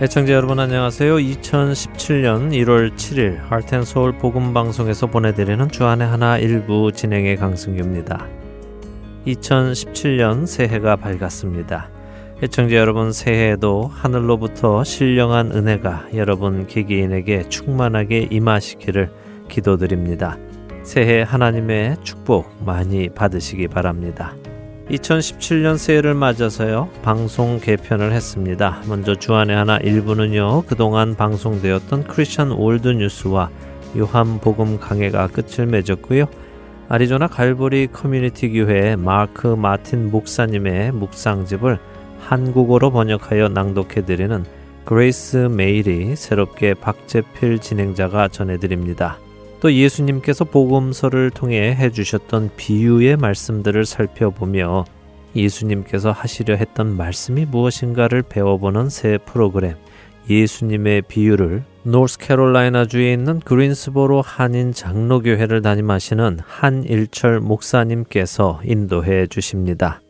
애청자 여러분 안녕하세요. 2017년 1월 7일 Heart and Soul 복음방송에서 보내드리는 주안의 하나 일부 진행의 강승규입니다. 2017년 새해가 밝았습니다. 애청자 여러분 새해에도 하늘로부터 신령한 은혜가 여러분 개개인에게 충만하게 임하시기를 기도드립니다. 새해 하나님의 축복 많이 받으시기 바랍니다. 2017년 새해를 맞아서요 방송 개편을 했습니다. 먼저 주안의 하나 일부는요 그동안 방송되었던 Christian World News와 요한 복음 강해가 끝을 맺었고요. 아리조나 갈보리 커뮤니티 교회 마크 마틴 목사님의 묵상집을 한국어로 번역하여 낭독해드리는 Grace Mail이 새롭게 박재필 진행자가 전해드립니다. 또 예수님께서 복음서를 통해 해주셨던 비유의 말씀들을 살펴보며 예수님께서 하시려 했던 말씀이 무엇인가를 배워보는 새 프로그램 예수님의 비유를 노스캐롤라이나주에 있는 그린스보로 한인 장로교회를 담임하시는 한일철 목사님께서 인도해 주십니다.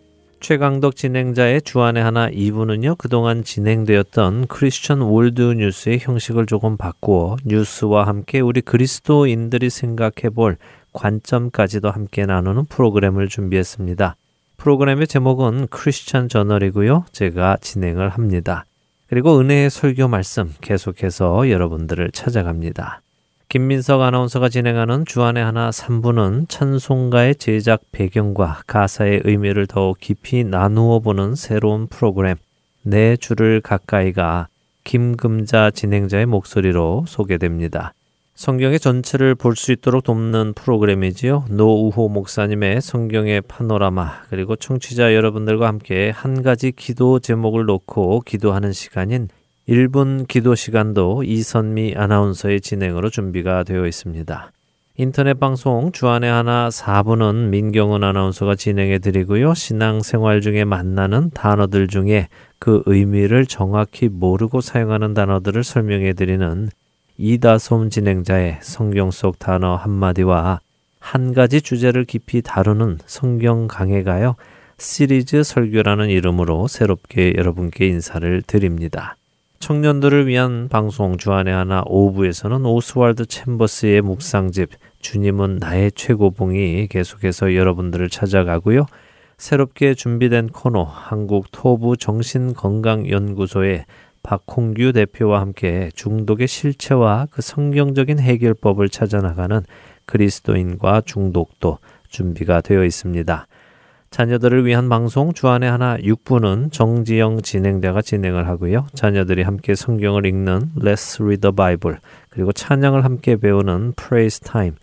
최강덕 진행자의 주안의 하나 2부는요, 그동안 진행되었던 Christian World News의 형식을 조금 바꾸어 뉴스와 함께 우리 그리스도인들이 생각해 볼 관점까지도 함께 나누는 프로그램을 준비했습니다. 프로그램의 제목은 Christian Journal이고요. 제가 진행을 합니다. 그리고 은혜의 설교 말씀 계속해서 여러분들을 찾아갑니다. 김민석 아나운서가 진행하는 주안의 하나 3부는 찬송가의 제작 배경과 가사의 의미를 더욱 깊이 나누어 보는 새로운 프로그램 내 주를 가까이가 김금자 진행자의 목소리로 소개됩니다. 성경의 전체를 볼 수 있도록 돕는 프로그램이지요. 노우호 목사님의 성경의 파노라마 그리고 청취자 여러분들과 함께 한 가지 기도 제목을 놓고 기도하는 시간인 1분 기도 시간도 이선미 아나운서의 진행으로 준비가 되어 있습니다. 인터넷 방송 주안의 하나 4부는 민경은 아나운서가 진행해 드리고요. 신앙생활 중에 만나는 단어들 중에 그 의미를 정확히 모르고 사용하는 단어들을 설명해 드리는 이다솜 진행자의 성경 속 단어 한마디와 한 가지 주제를 깊이 다루는 성경 강해가요. 시리즈 설교라는 이름으로 새롭게 여러분께 인사를 드립니다. 청년들을 위한 방송 주안의 하나 5부에서는 오스왈드 챔버스의 묵상집 주님은 나의 최고봉이 계속해서 여러분들을 찾아가고요. 새롭게 준비된 코너 한국 토부 정신건강연구소의 박홍규 대표와 함께 중독의 실체와 그 성경적인 해결법을 찾아나가는 그리스도인과 중독도 준비가 되어 있습니다. 자녀들을 위한 방송 주안의 하나 6부는 정지영 진행자가 진행을 하고요. 자녀들이 함께 성경을 읽는 Let's Read the Bible 그리고 찬양을 함께 배우는 Praise Time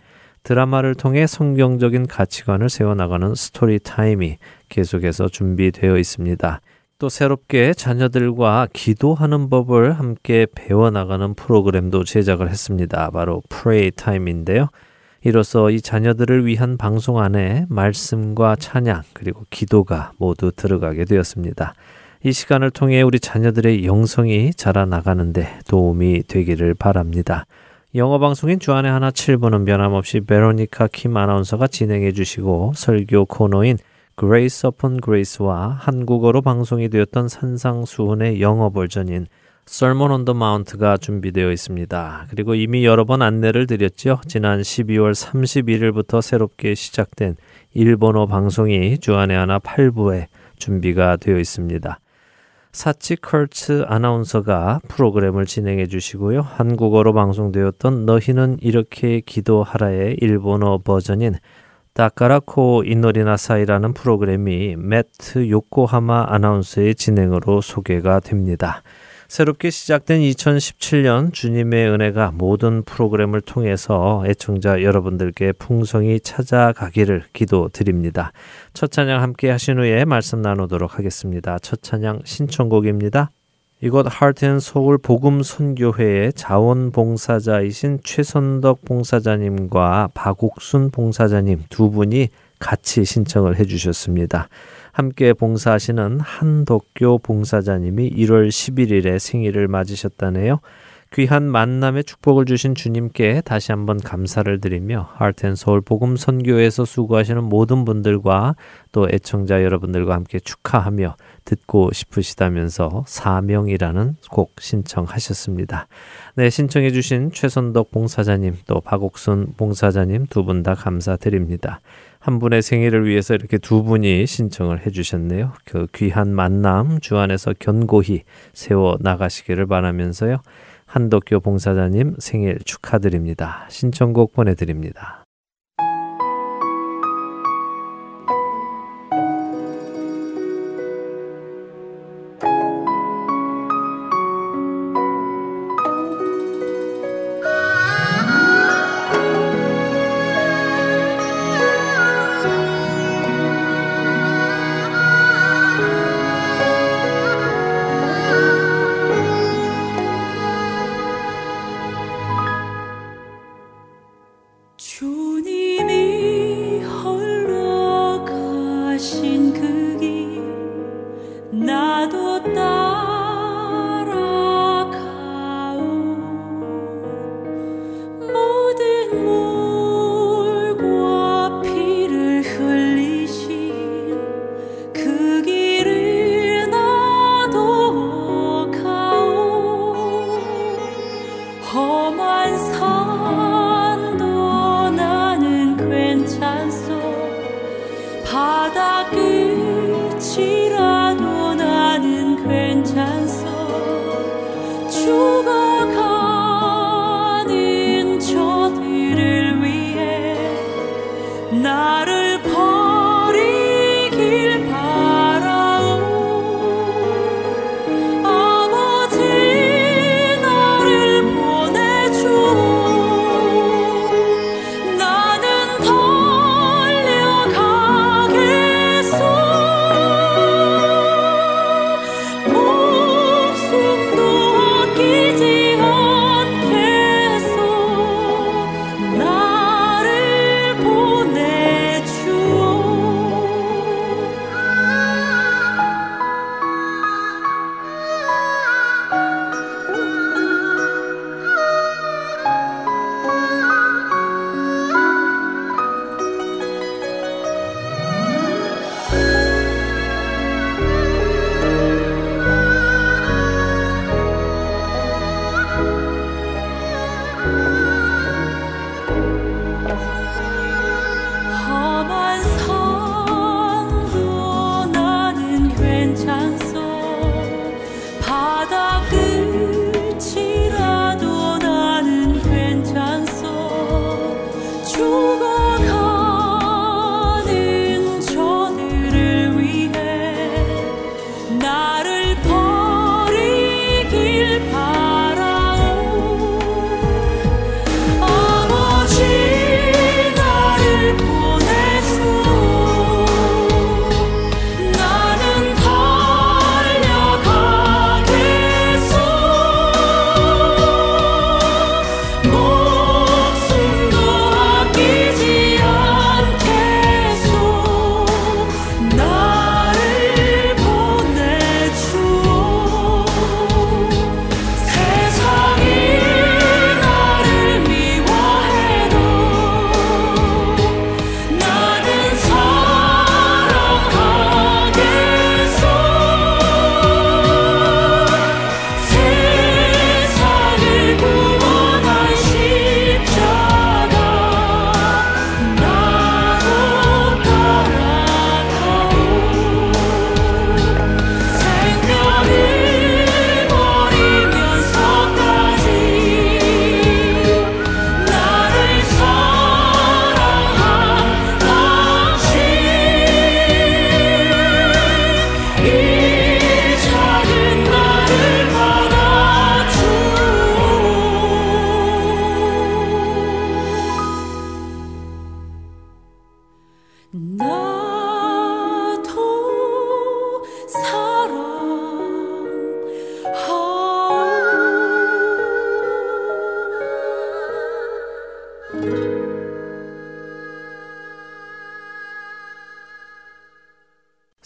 드라마를 통해 성경적인 가치관을 세워나가는 스토리 타임이 계속해서 준비되어 있습니다. 또 새롭게 자녀들과 기도하는 법을 함께 배워나가는 프로그램도 제작을 했습니다. 바로 Pray Time인데요. 이로써 이 자녀들을 위한 방송 안에 말씀과 찬양 그리고 기도가 모두 들어가게 되었습니다. 이 시간을 통해 우리 자녀들의 영성이 자라나가는데 도움이 되기를 바랍니다. 영어 방송인 주안의 하나 7부는 변함없이 베로니카 킴 아나운서가 진행해 주시고 설교 코너인 Grace Upon Grace와 한국어로 방송이 되었던 산상수훈의 영어 버전인 Sermon on the Mount가 준비되어 있습니다. 그리고 이미 여러 번 안내를 드렸죠. 지난 12월 31일부터 새롭게 시작된 일본어 방송이 주안의 하나 8부에 준비가 되어 있습니다. 사치 컬츠 아나운서가 프로그램을 진행해 주시고요. 한국어로 방송되었던 너희는 이렇게 기도하라의 일본어 버전인 다카라코 이노리나사이라는 프로그램이 매트 요코하마 아나운서의 진행으로 소개가 됩니다. 새롭게 시작된 2017년 주님의 은혜가 모든 프로그램을 통해서 애청자 여러분들께 풍성히 찾아가기를 기도드립니다. 첫 찬양 함께 하신 후에 말씀 나누도록 하겠습니다. 첫 찬양 신청곡입니다. 이곳 하트앤소울 복음 선교회의 자원봉사자이신 최선덕 봉사자님과 박옥순 봉사자님 두 분이 같이 신청을 해주셨습니다. 함께 봉사하시는 한덕교 봉사자님이 1월 11일에 생일을 맞으셨다네요. 귀한 만남의 축복을 주신 주님께 다시 한번 감사를 드리며 하트앤서울 복음 선교에서 수고하시는 모든 분들과 또 애청자 여러분들과 함께 축하하며 듣고 싶으시다면서 사명이라는 곡 신청하셨습니다. 네, 신청해 주신 최선덕 봉사자님 또 박옥순 봉사자님 두 분 다 감사드립니다. 한 분의 생일을 위해서 이렇게 두 분이 신청을 해 주셨네요. 그 귀한 만남 주 안에서 견고히 세워 나가시기를 바라면서요. 한덕교 봉사자님 생일 축하드립니다. 신청곡 보내드립니다. that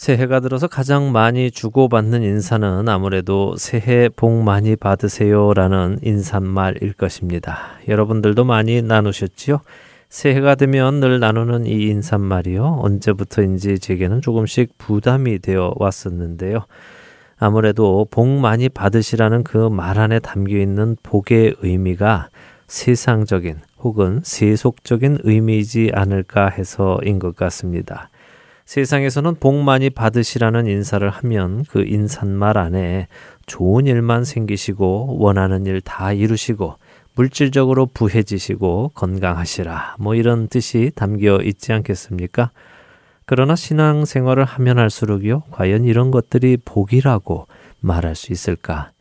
새해가 들어서 가장 많이 주고받는 인사는 아무래도 새해 복 많이 받으세요라는 인사말일 것입니다. 여러분들도 많이 나누셨지요? 새해가 되면 늘 나누는 이 인사말이요. 언제부터인지 제게는 조금씩 부담이 되어 왔었는데요. 아무래도 복 많이 받으시라는 그 말 안에 담겨 있는 복의 의미가 세상적인 혹은 세속적인 의미이지 않을까 해서인 것 같습니다. 세상에서는 복 많이 받으시라는 인사를 하면 그 인사말 안에 좋은 일만 생기시고 원하는 일 다 이루시고 물질적으로 부해지시고 건강하시라 뭐 이런 뜻이 담겨 있지 않겠습니까? 그러나 신앙 생활을 하면 할수록요 과연 이런 것들이 복이라고 말할 수 있을까?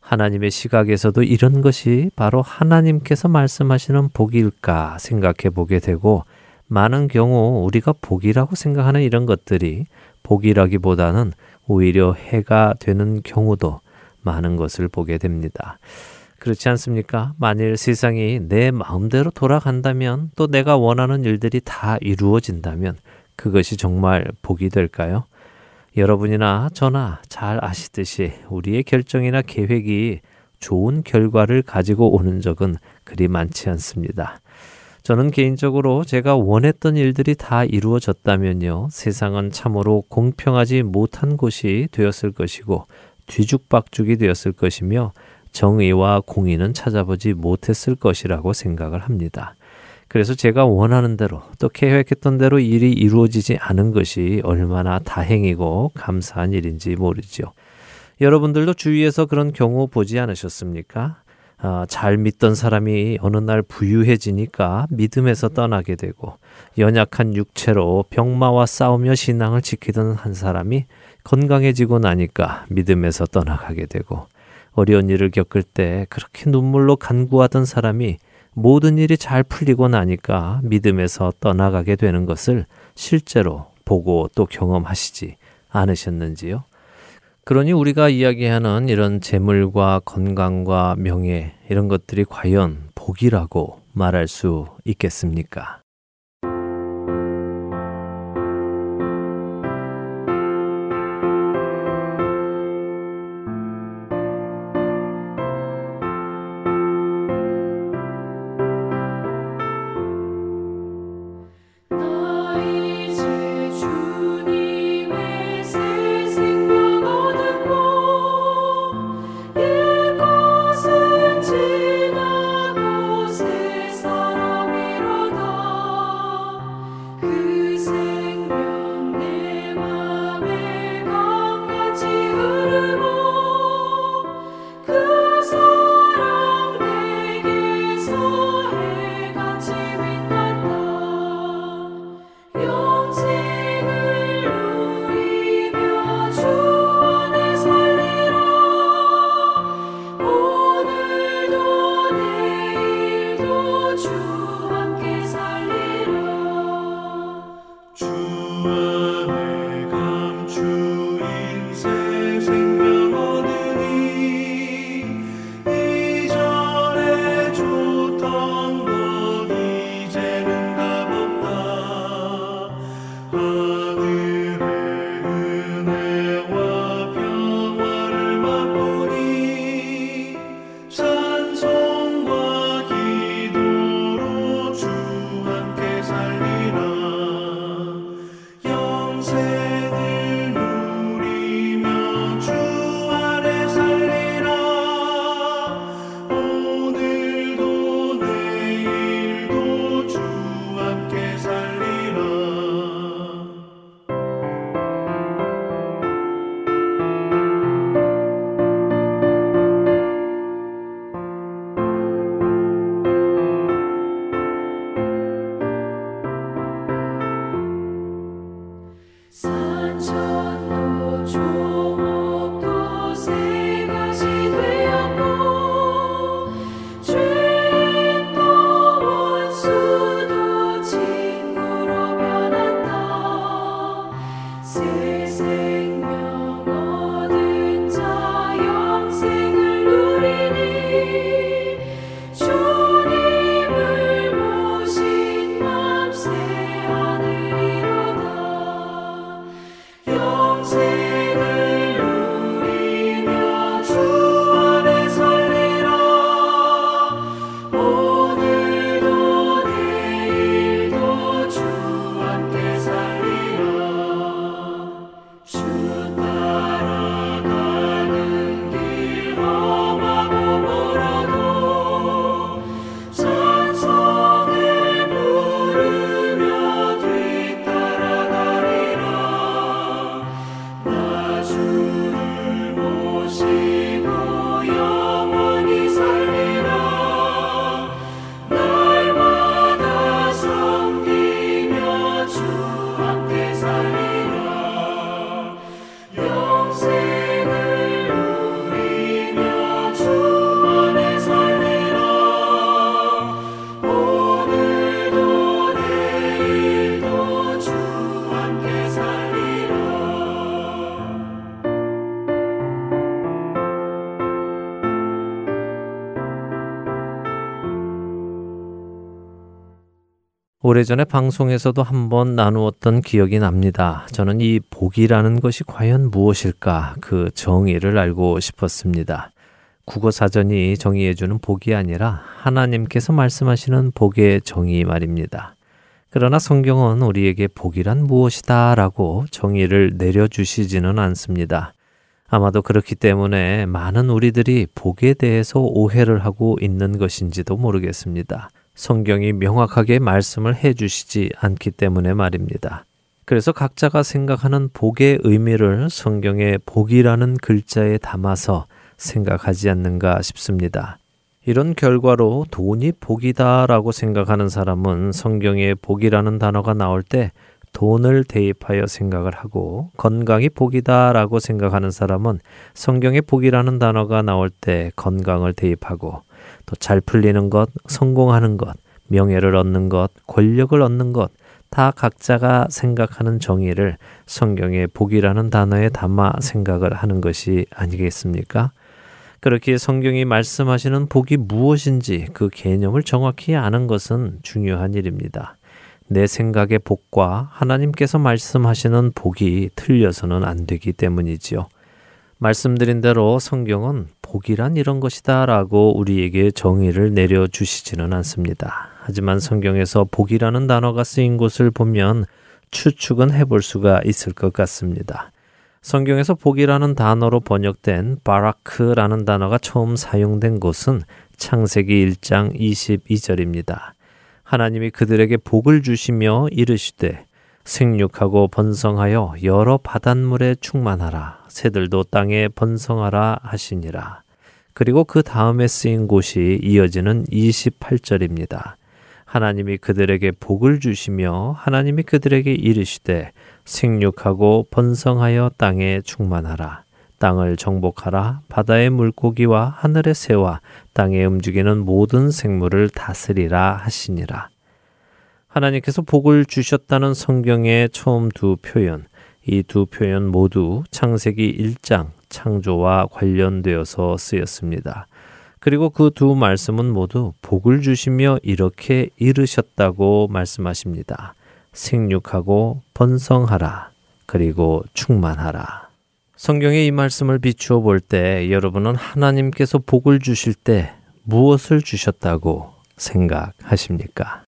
하나님의 시각에서도 이런 것이 바로 하나님께서 말씀하시는 복일까 생각해 보게 되고 많은 경우 우리가 복이라고 생각하는 이런 것들이 복이라기보다는 오히려 해가 되는 경우도 많은 것을 보게 됩니다. 그렇지 않습니까? 만일 세상이 내 마음대로 돌아간다면 또 내가 원하는 일들이 다 이루어진다면 그것이 정말 복이 될까요? 여러분이나 저나 잘 아시듯이 우리의 결정이나 계획이 좋은 결과를 가지고 오는 적은 그리 많지 않습니다. 저는 개인적으로 제가 원했던 일들이 다 이루어졌다면요. 세상은 참으로 공평하지 못한 곳이 되었을 것이고 뒤죽박죽이 되었을 것이며 정의와 공의는 찾아보지 못했을 것이라고 생각을 합니다. 그래서 제가 원하는 대로 또 계획했던 대로 일이 이루어지지 않은 것이 얼마나 다행이고 감사한 일인지 모르죠. 여러분들도 주위에서 그런 경우 보지 않으셨습니까? 어, 잘 믿던 사람이 어느 날 부유해지니까 믿음에서 떠나게 되고 연약한 육체로 병마와 싸우며 신앙을 지키던 한 사람이 건강해지고 나니까 믿음에서 떠나가게 되고 어려운 일을 겪을 때 그렇게 눈물로 간구하던 사람이 모든 일이 잘 풀리고 나니까 믿음에서 떠나가게 되는 것을 실제로 보고 또 경험하시지 않으셨는지요? 그러니 우리가 이야기하는 이런 재물과 건강과 명예 이런 것들이 과연 복이라고 말할 수 있겠습니까? 오래전에 방송에서도 한번 나누었던 기억이 납니다. 저는 이 복이라는 것이 과연 무엇일까 그 정의를 알고 싶었습니다. 국어 사전이 정의해주는 복이 아니라 하나님께서 말씀하시는 복의 정의 말입니다. 그러나 성경은 우리에게 복이란 무엇이다 라고 정의를 내려주시지는 않습니다. 아마도 그렇기 때문에 많은 우리들이 복에 대해서 오해를 하고 있는 것인지도 모르겠습니다. 성경이 명확하게 말씀을 해 주시지 않기 때문에 말입니다. 그래서 각자가 생각하는 복의 의미를 성경의 복이라는 글자에 담아서 생각하지 않는가 싶습니다. 이런 결과로 돈이 복이다라고 생각하는 사람은 성경에 복이라는 단어가 나올 때 돈을 대입하여 생각을 하고 건강이 복이다라고 생각하는 사람은 성경에 복이라는 단어가 나올 때 건강을 대입하고 또 잘 풀리는 것, 성공하는 것, 명예를 얻는 것, 권력을 얻는 것, 다 각자가 생각하는 정의를 성경의 복이라는 단어에 담아 생각을 하는 것이 아니겠습니까? 그렇게 성경이 말씀하시는 복이 무엇인지 그 개념을 정확히 아는 것은 중요한 일입니다. 내 생각의 복과 하나님께서 말씀하시는 복이 틀려서는 안 되기 때문이지요. 말씀드린 대로 성경은 복이란 이런 것이다 라고 우리에게 정의를 내려주시지는 않습니다. 하지만 성경에서 복이라는 단어가 쓰인 곳을 보면 추측은 해볼 수가 있을 것 같습니다. 성경에서 복이라는 단어로 번역된 바라크라는 단어가 처음 사용된 곳은 창세기 1장 22절입니다. 하나님이 그들에게 복을 주시며 이르시되 생육하고 번성하여 여러 바닷물에 충만하라 새들도 땅에 번성하라 하시니라. 그리고 그 다음에 쓰인 곳이 이어지는 28절입니다. 하나님이 그들에게 복을 주시며 하나님이 그들에게 이르시되 생육하고 번성하여 땅에 충만하라. 땅을 정복하라. 바다의 물고기와 하늘의 새와 땅에 움직이는 모든 생물을 다스리라 하시니라. 하나님께서 복을 주셨다는 성경의 처음 두 표현, 이 두 표현 모두 창세기 1장 창조와 관련되어서 쓰였습니다. 그리고 그 두 말씀은 모두 복을 주시며 이렇게 이르셨다고 말씀하십니다. 생육하고 번성하라. 그리고 충만하라. 성경의 이 말씀을 비추어 볼 때 여러분은 하나님께서 복을 주실 때 무엇을 주셨다고 생각하십니까?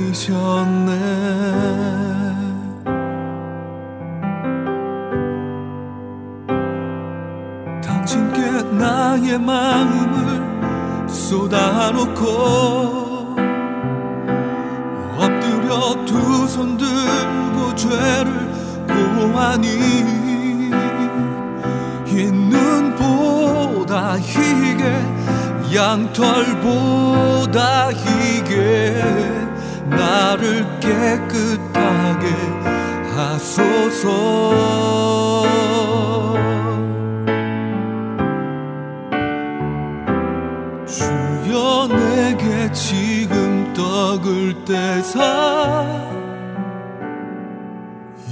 생기셨네. 당신께 나의 마음을 쏟아놓고 엎드려 두 손 들고 죄를 고하니 이 눈보다 희게 양털보다 희게. 나를 깨끗하게 하소서. 주여 내게 지금 떡을 떼사.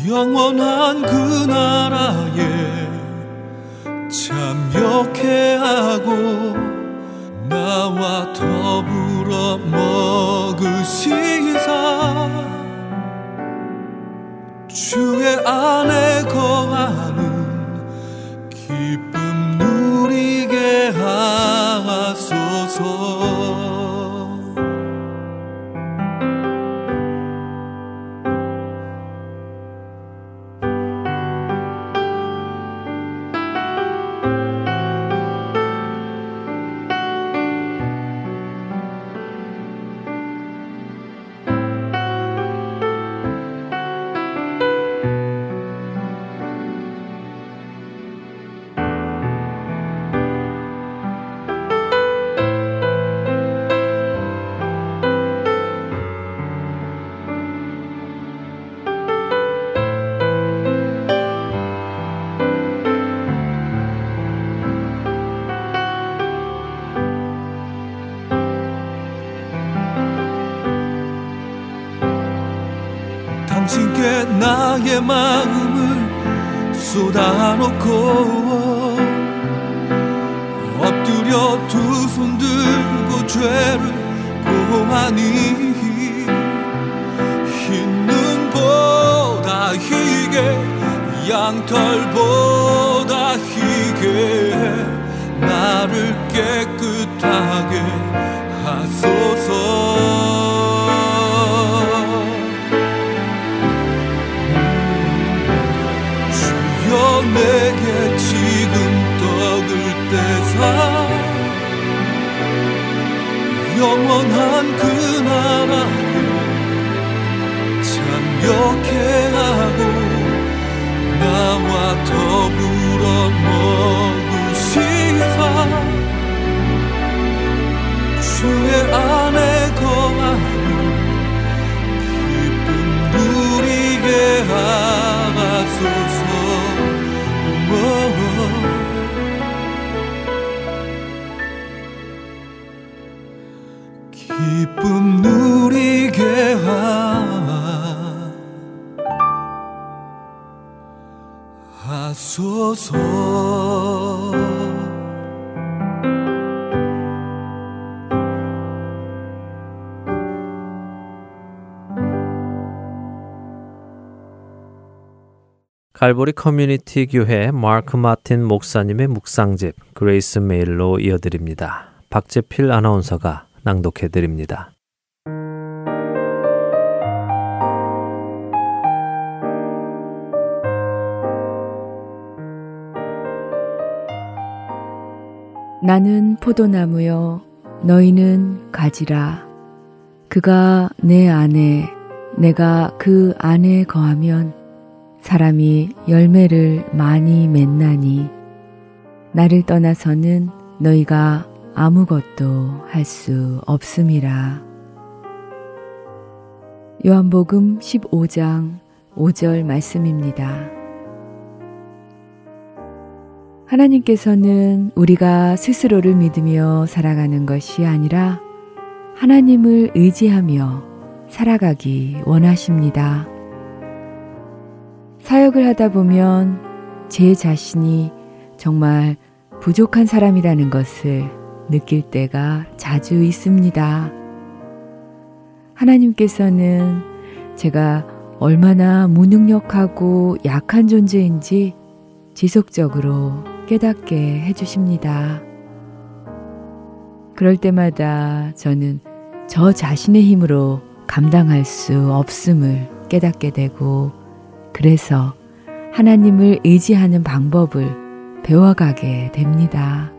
영원한 그 나라에 참여케 하고 나와 더불어 먹 주의 안에 거하 당신께 나의 마음을 쏟아놓고 엎드려 두 손 들고 죄를 고하니 흰 눈보다 희게 양털보다 희게 나를 깨끗하게 하소서 떼사 영원한 그 나라에 참여케 하고 나와 더불어 먹으시사. 주의 안에 거하는 기쁨 누리게 하 기쁨 누리게 하소서 갈보리 커뮤니티 교회 마크 마틴 목사님의 묵상집 Grace Mail로 이어드립니다. 박재필 아나운서가 낭독해 드립니다. 나는 포도나무요 너희는 가지라 그가 내 안에 내가 그 안에 거하면 사람이 열매를 많이 맺나니 나를 떠나서는 너희가 아무것도 할 수 없음이라. 요한복음 15장 5절 말씀입니다. 하나님께서는 우리가 스스로를 믿으며 살아가는 것이 아니라 하나님을 의지하며 살아가기 원하십니다. 사역을 하다 보면 제 자신이 정말 부족한 사람이라는 것을 느낄 때가 자주 있습니다. 하나님께서는 제가 얼마나 무능력하고 약한 존재인지 지속적으로 깨닫게 해주십니다. 그럴 때마다 저는 저 자신의 힘으로 감당할 수 없음을 깨닫게 되고 그래서 하나님을 의지하는 방법을 배워가게 됩니다.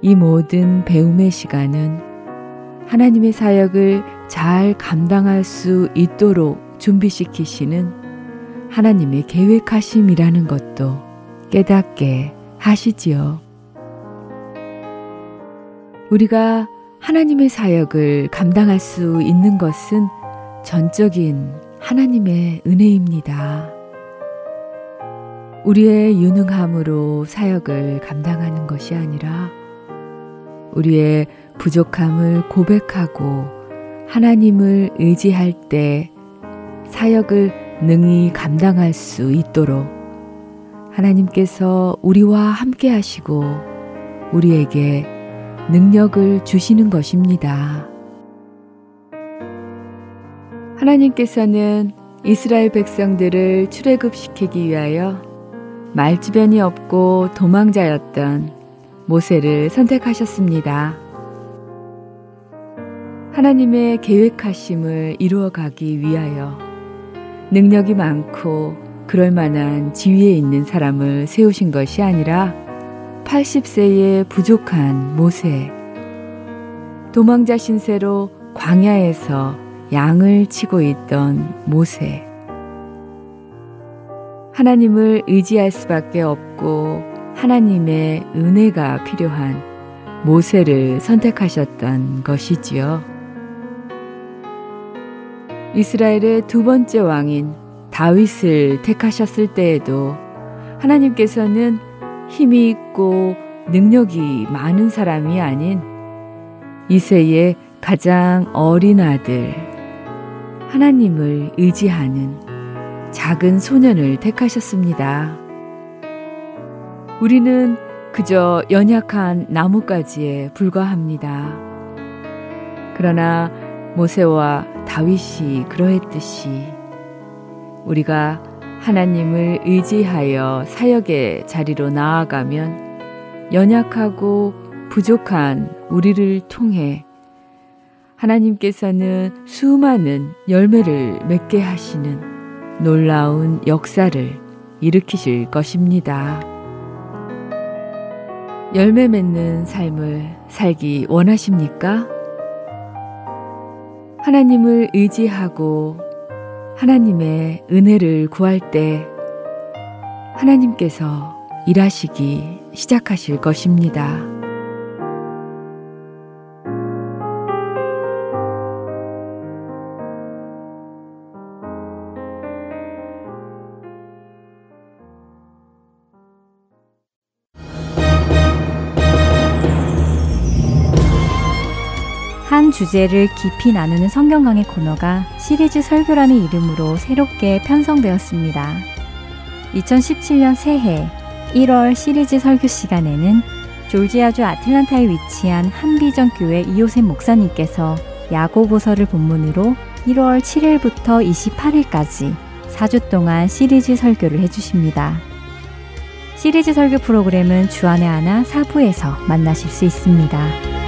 이 모든 배움의 시간은 하나님의 사역을 잘 감당할 수 있도록 준비시키시는 하나님의 계획하심이라는 것도 깨닫게 하시지요. 우리가 하나님의 사역을 감당할 수 있는 것은 전적인 하나님의 은혜입니다. 우리의 유능함으로 사역을 감당하는 것이 아니라 우리의 부족함을 고백하고 하나님을 의지할 때 사역을 능히 감당할 수 있도록 하나님께서 우리와 함께 하시고 우리에게 능력을 주시는 것입니다. 하나님께서는 이스라엘 백성들을 출애굽시키기 위하여 말주변이 없고 도망자였던 모세를 선택하셨습니다. 하나님의 계획하심을 이루어가기 위하여 능력이 많고 그럴 만한 지위에 있는 사람을 세우신 것이 아니라 80세의 부족한 모세, 도망자 신세로 광야에서 양을 치고 있던 모세, 하나님을 의지할 수밖에 없고 하나님의 은혜가 필요한 모세를 선택하셨던 것이지요. 이스라엘의 두 번째 왕인 다윗을 택하셨을 때에도 하나님께서는 힘이 있고 능력이 많은 사람이 아닌 이세의 가장 어린 아들, 하나님을 의지하는 작은 소년을 택하셨습니다. 우리는 그저 연약한 나뭇가지에 불과합니다. 그러나 모세와 다윗이 그러했듯이 우리가 하나님을 의지하여 사역의 자리로 나아가면 연약하고 부족한 우리를 통해 하나님께서는 수많은 열매를 맺게 하시는 놀라운 역사를 일으키실 것입니다. 열매 맺는 삶을 살기 원하십니까? 하나님을 의지하고 하나님의 은혜를 구할 때 하나님께서 일하시기 시작하실 것입니다. 주제를 깊이 나누는 성경 강의 코너가 시리즈 설교라는 이름으로 새롭게 편성되었습니다. 2017년 새해 1월 시리즈 설교 시간에는 졸지아주 아틀란타에 위치한 한비전 교회 이호셉 목사님께서 야고보서를 본문으로 1월 7일부터 28일까지 4주 동안 시리즈 설교를 해주십니다. 시리즈 설교 프로그램은 주안의 하나 사부에서 만나실 수 있습니다.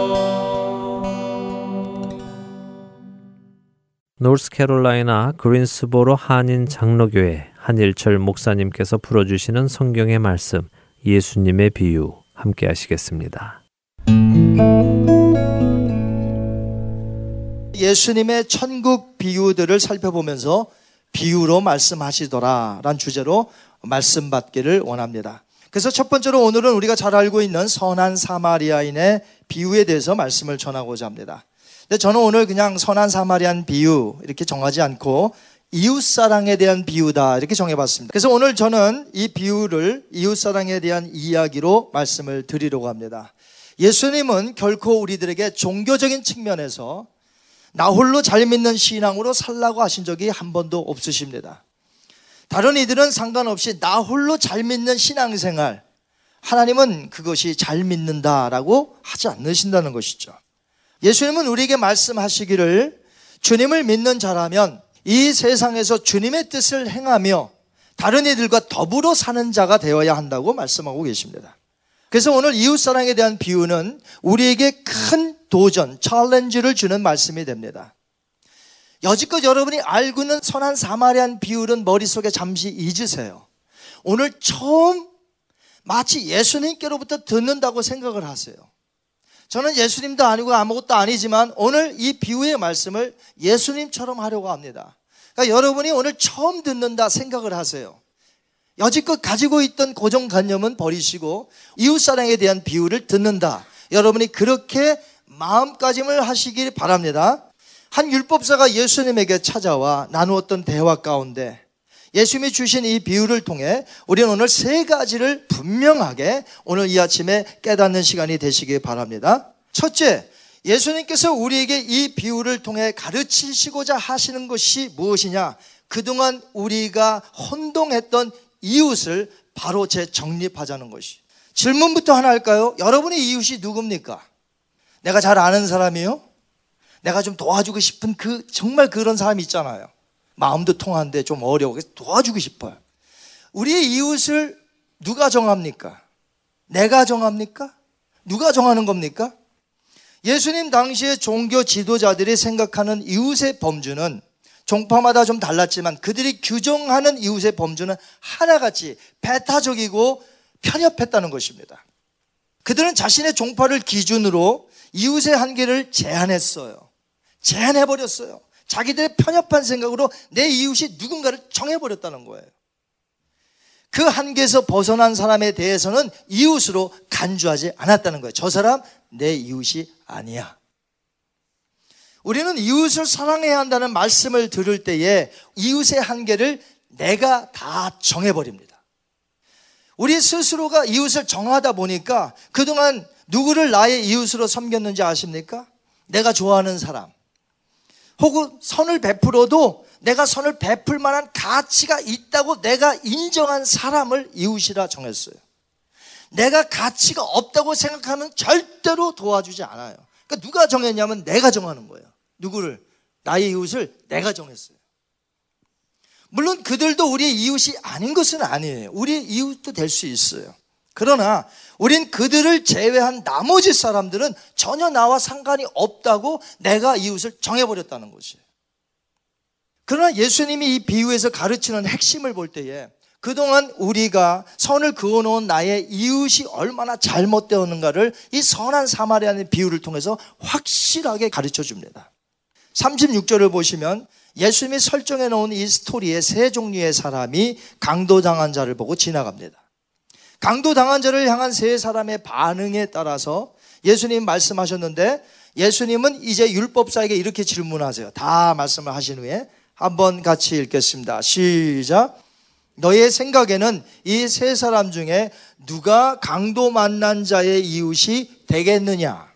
노스캐롤라이나 그린스보로 한인 장로교회 한일철 목사님께서 풀어주시는 성경의 말씀 예수님의 비유 함께 하시겠습니다. 예수님의 천국 비유들을 살펴보면서 비유로 말씀하시더라 란 주제로 말씀 받기를 원합니다. 그래서 첫 번째로 오늘은 우리가 잘 알고 있는 선한 사마리아인의 비유에 대해서 말씀을 전하고자 합니다. 근데 저는 오늘 그냥 선한 사마리안 비유 이렇게 정하지 않고 이웃 사랑에 대한 비유다. 이렇게 정해봤습니다. 그래서 오늘 저는 이 비유를 이웃 사랑에 대한 이야기로 말씀을 드리려고 합니다. 예수님은 결코 우리들에게 종교적인 측면에서 나 홀로 잘 믿는 신앙으로 살라고 하신 적이 한 번도 없으십니다. 다른 이들은 상관없이 나 홀로 잘 믿는 신앙생활, 하나님은 그것이 잘 믿는다라고 하지 않으신다는 것이죠. 예수님은 우리에게 말씀하시기를 주님을 믿는 자라면 이 세상에서 주님의 뜻을 행하며 다른 이들과 더불어 사는 자가 되어야 한다고 말씀하고 계십니다. 그래서 오늘 이웃사랑에 대한 비유는 우리에게 큰 도전, 챌린지를 주는 말씀이 됩니다. 여지껏 여러분이 알고 있는 선한 사마리안 비유는 머릿속에 잠시 잊으세요. 오늘 처음 마치 예수님께로부터 듣는다고 생각을 하세요. 저는 예수님도 아니고 아무것도 아니지만 오늘 이 비유의 말씀을 예수님처럼 하려고 합니다. 그러니까 여러분이 오늘 처음 듣는다 생각을 하세요. 여지껏 가지고 있던 고정관념은 버리시고 이웃사랑에 대한 비유를 듣는다. 여러분이 그렇게 마음가짐을 하시길 바랍니다. 한 율법사가 예수님에게 찾아와 나누었던 대화 가운데 예수님이 주신 이 비유를 통해 우리는 오늘 세 가지를 분명하게 오늘 이 아침에 깨닫는 시간이 되시기 바랍니다. 첫째, 예수님께서 우리에게 이 비유를 통해 가르치시고자 하시는 것이 무엇이냐? 그동안 우리가 혼동했던 이웃을 바로 재정립하자는 것이. 질문부터 하나 할까요? 여러분의 이웃이 누굽니까? 내가 잘 아는 사람이요? 내가 좀 도와주고 싶은 그, 정말 그런 사람이 있잖아요. 마음도 통하는데 좀 어려워. 그래서 도와주고 싶어요. 우리의 이웃을 누가 정합니까? 내가 정합니까? 누가 정하는 겁니까? 예수님 당시의 종교 지도자들이 생각하는 이웃의 범주는 종파마다 좀 달랐지만 그들이 규정하는 이웃의 범주는 하나같이 배타적이고 편협했다는 것입니다. 그들은 자신의 종파를 기준으로 이웃의 한계를 제한했어요. 제한해버렸어요. 자기들의 편협한 생각으로 내 이웃이 누군가를 정해버렸다는 거예요. 그 한계에서 벗어난 사람에 대해서는 이웃으로 간주하지 않았다는 거예요. 저 사람 내 이웃이 아니야. 우리는 이웃을 사랑해야 한다는 말씀을 들을 때에 이웃의 한계를 내가 다 정해버립니다. 우리 스스로가 이웃을 정하다 보니까 그동안 누구를 나의 이웃으로 섬겼는지 아십니까? 내가 좋아하는 사람, 혹은 선을 베풀어도 내가 선을 베풀 만한 가치가 있다고 내가 인정한 사람을 이웃이라 정했어요. 내가 가치가 없다고 생각하면 절대로 도와주지 않아요. 그러니까 누가 정했냐면 내가 정하는 거예요. 누구를? 나의 이웃을 내가 정했어요. 물론 그들도 우리의 이웃이 아닌 것은 아니에요. 우리의 이웃도 될 수 있어요. 그러나 우린 그들을 제외한 나머지 사람들은 전혀 나와 상관이 없다고 내가 이웃을 정해버렸다는 것이에요. 그러나 예수님이 이 비유에서 가르치는 핵심을 볼 때에 그동안 우리가 선을 그어놓은 나의 이웃이 얼마나 잘못되었는가를 이 선한 사마리아의 비유를 통해서 확실하게 가르쳐 줍니다. 36절을 보시면 예수님이 설정해 놓은 이 스토리에 세 종류의 사람이 강도당한 자를 보고 지나갑니다. 강도 당한 자를 향한 세 사람의 반응에 따라서 예수님 말씀하셨는데 예수님은 이제 율법사에게 이렇게 질문하세요. 다 말씀을 하신 후에 한번 같이 읽겠습니다. 시작. 너의 생각에는 이 세 사람 중에 누가 강도 만난 자의 이웃이 되겠느냐?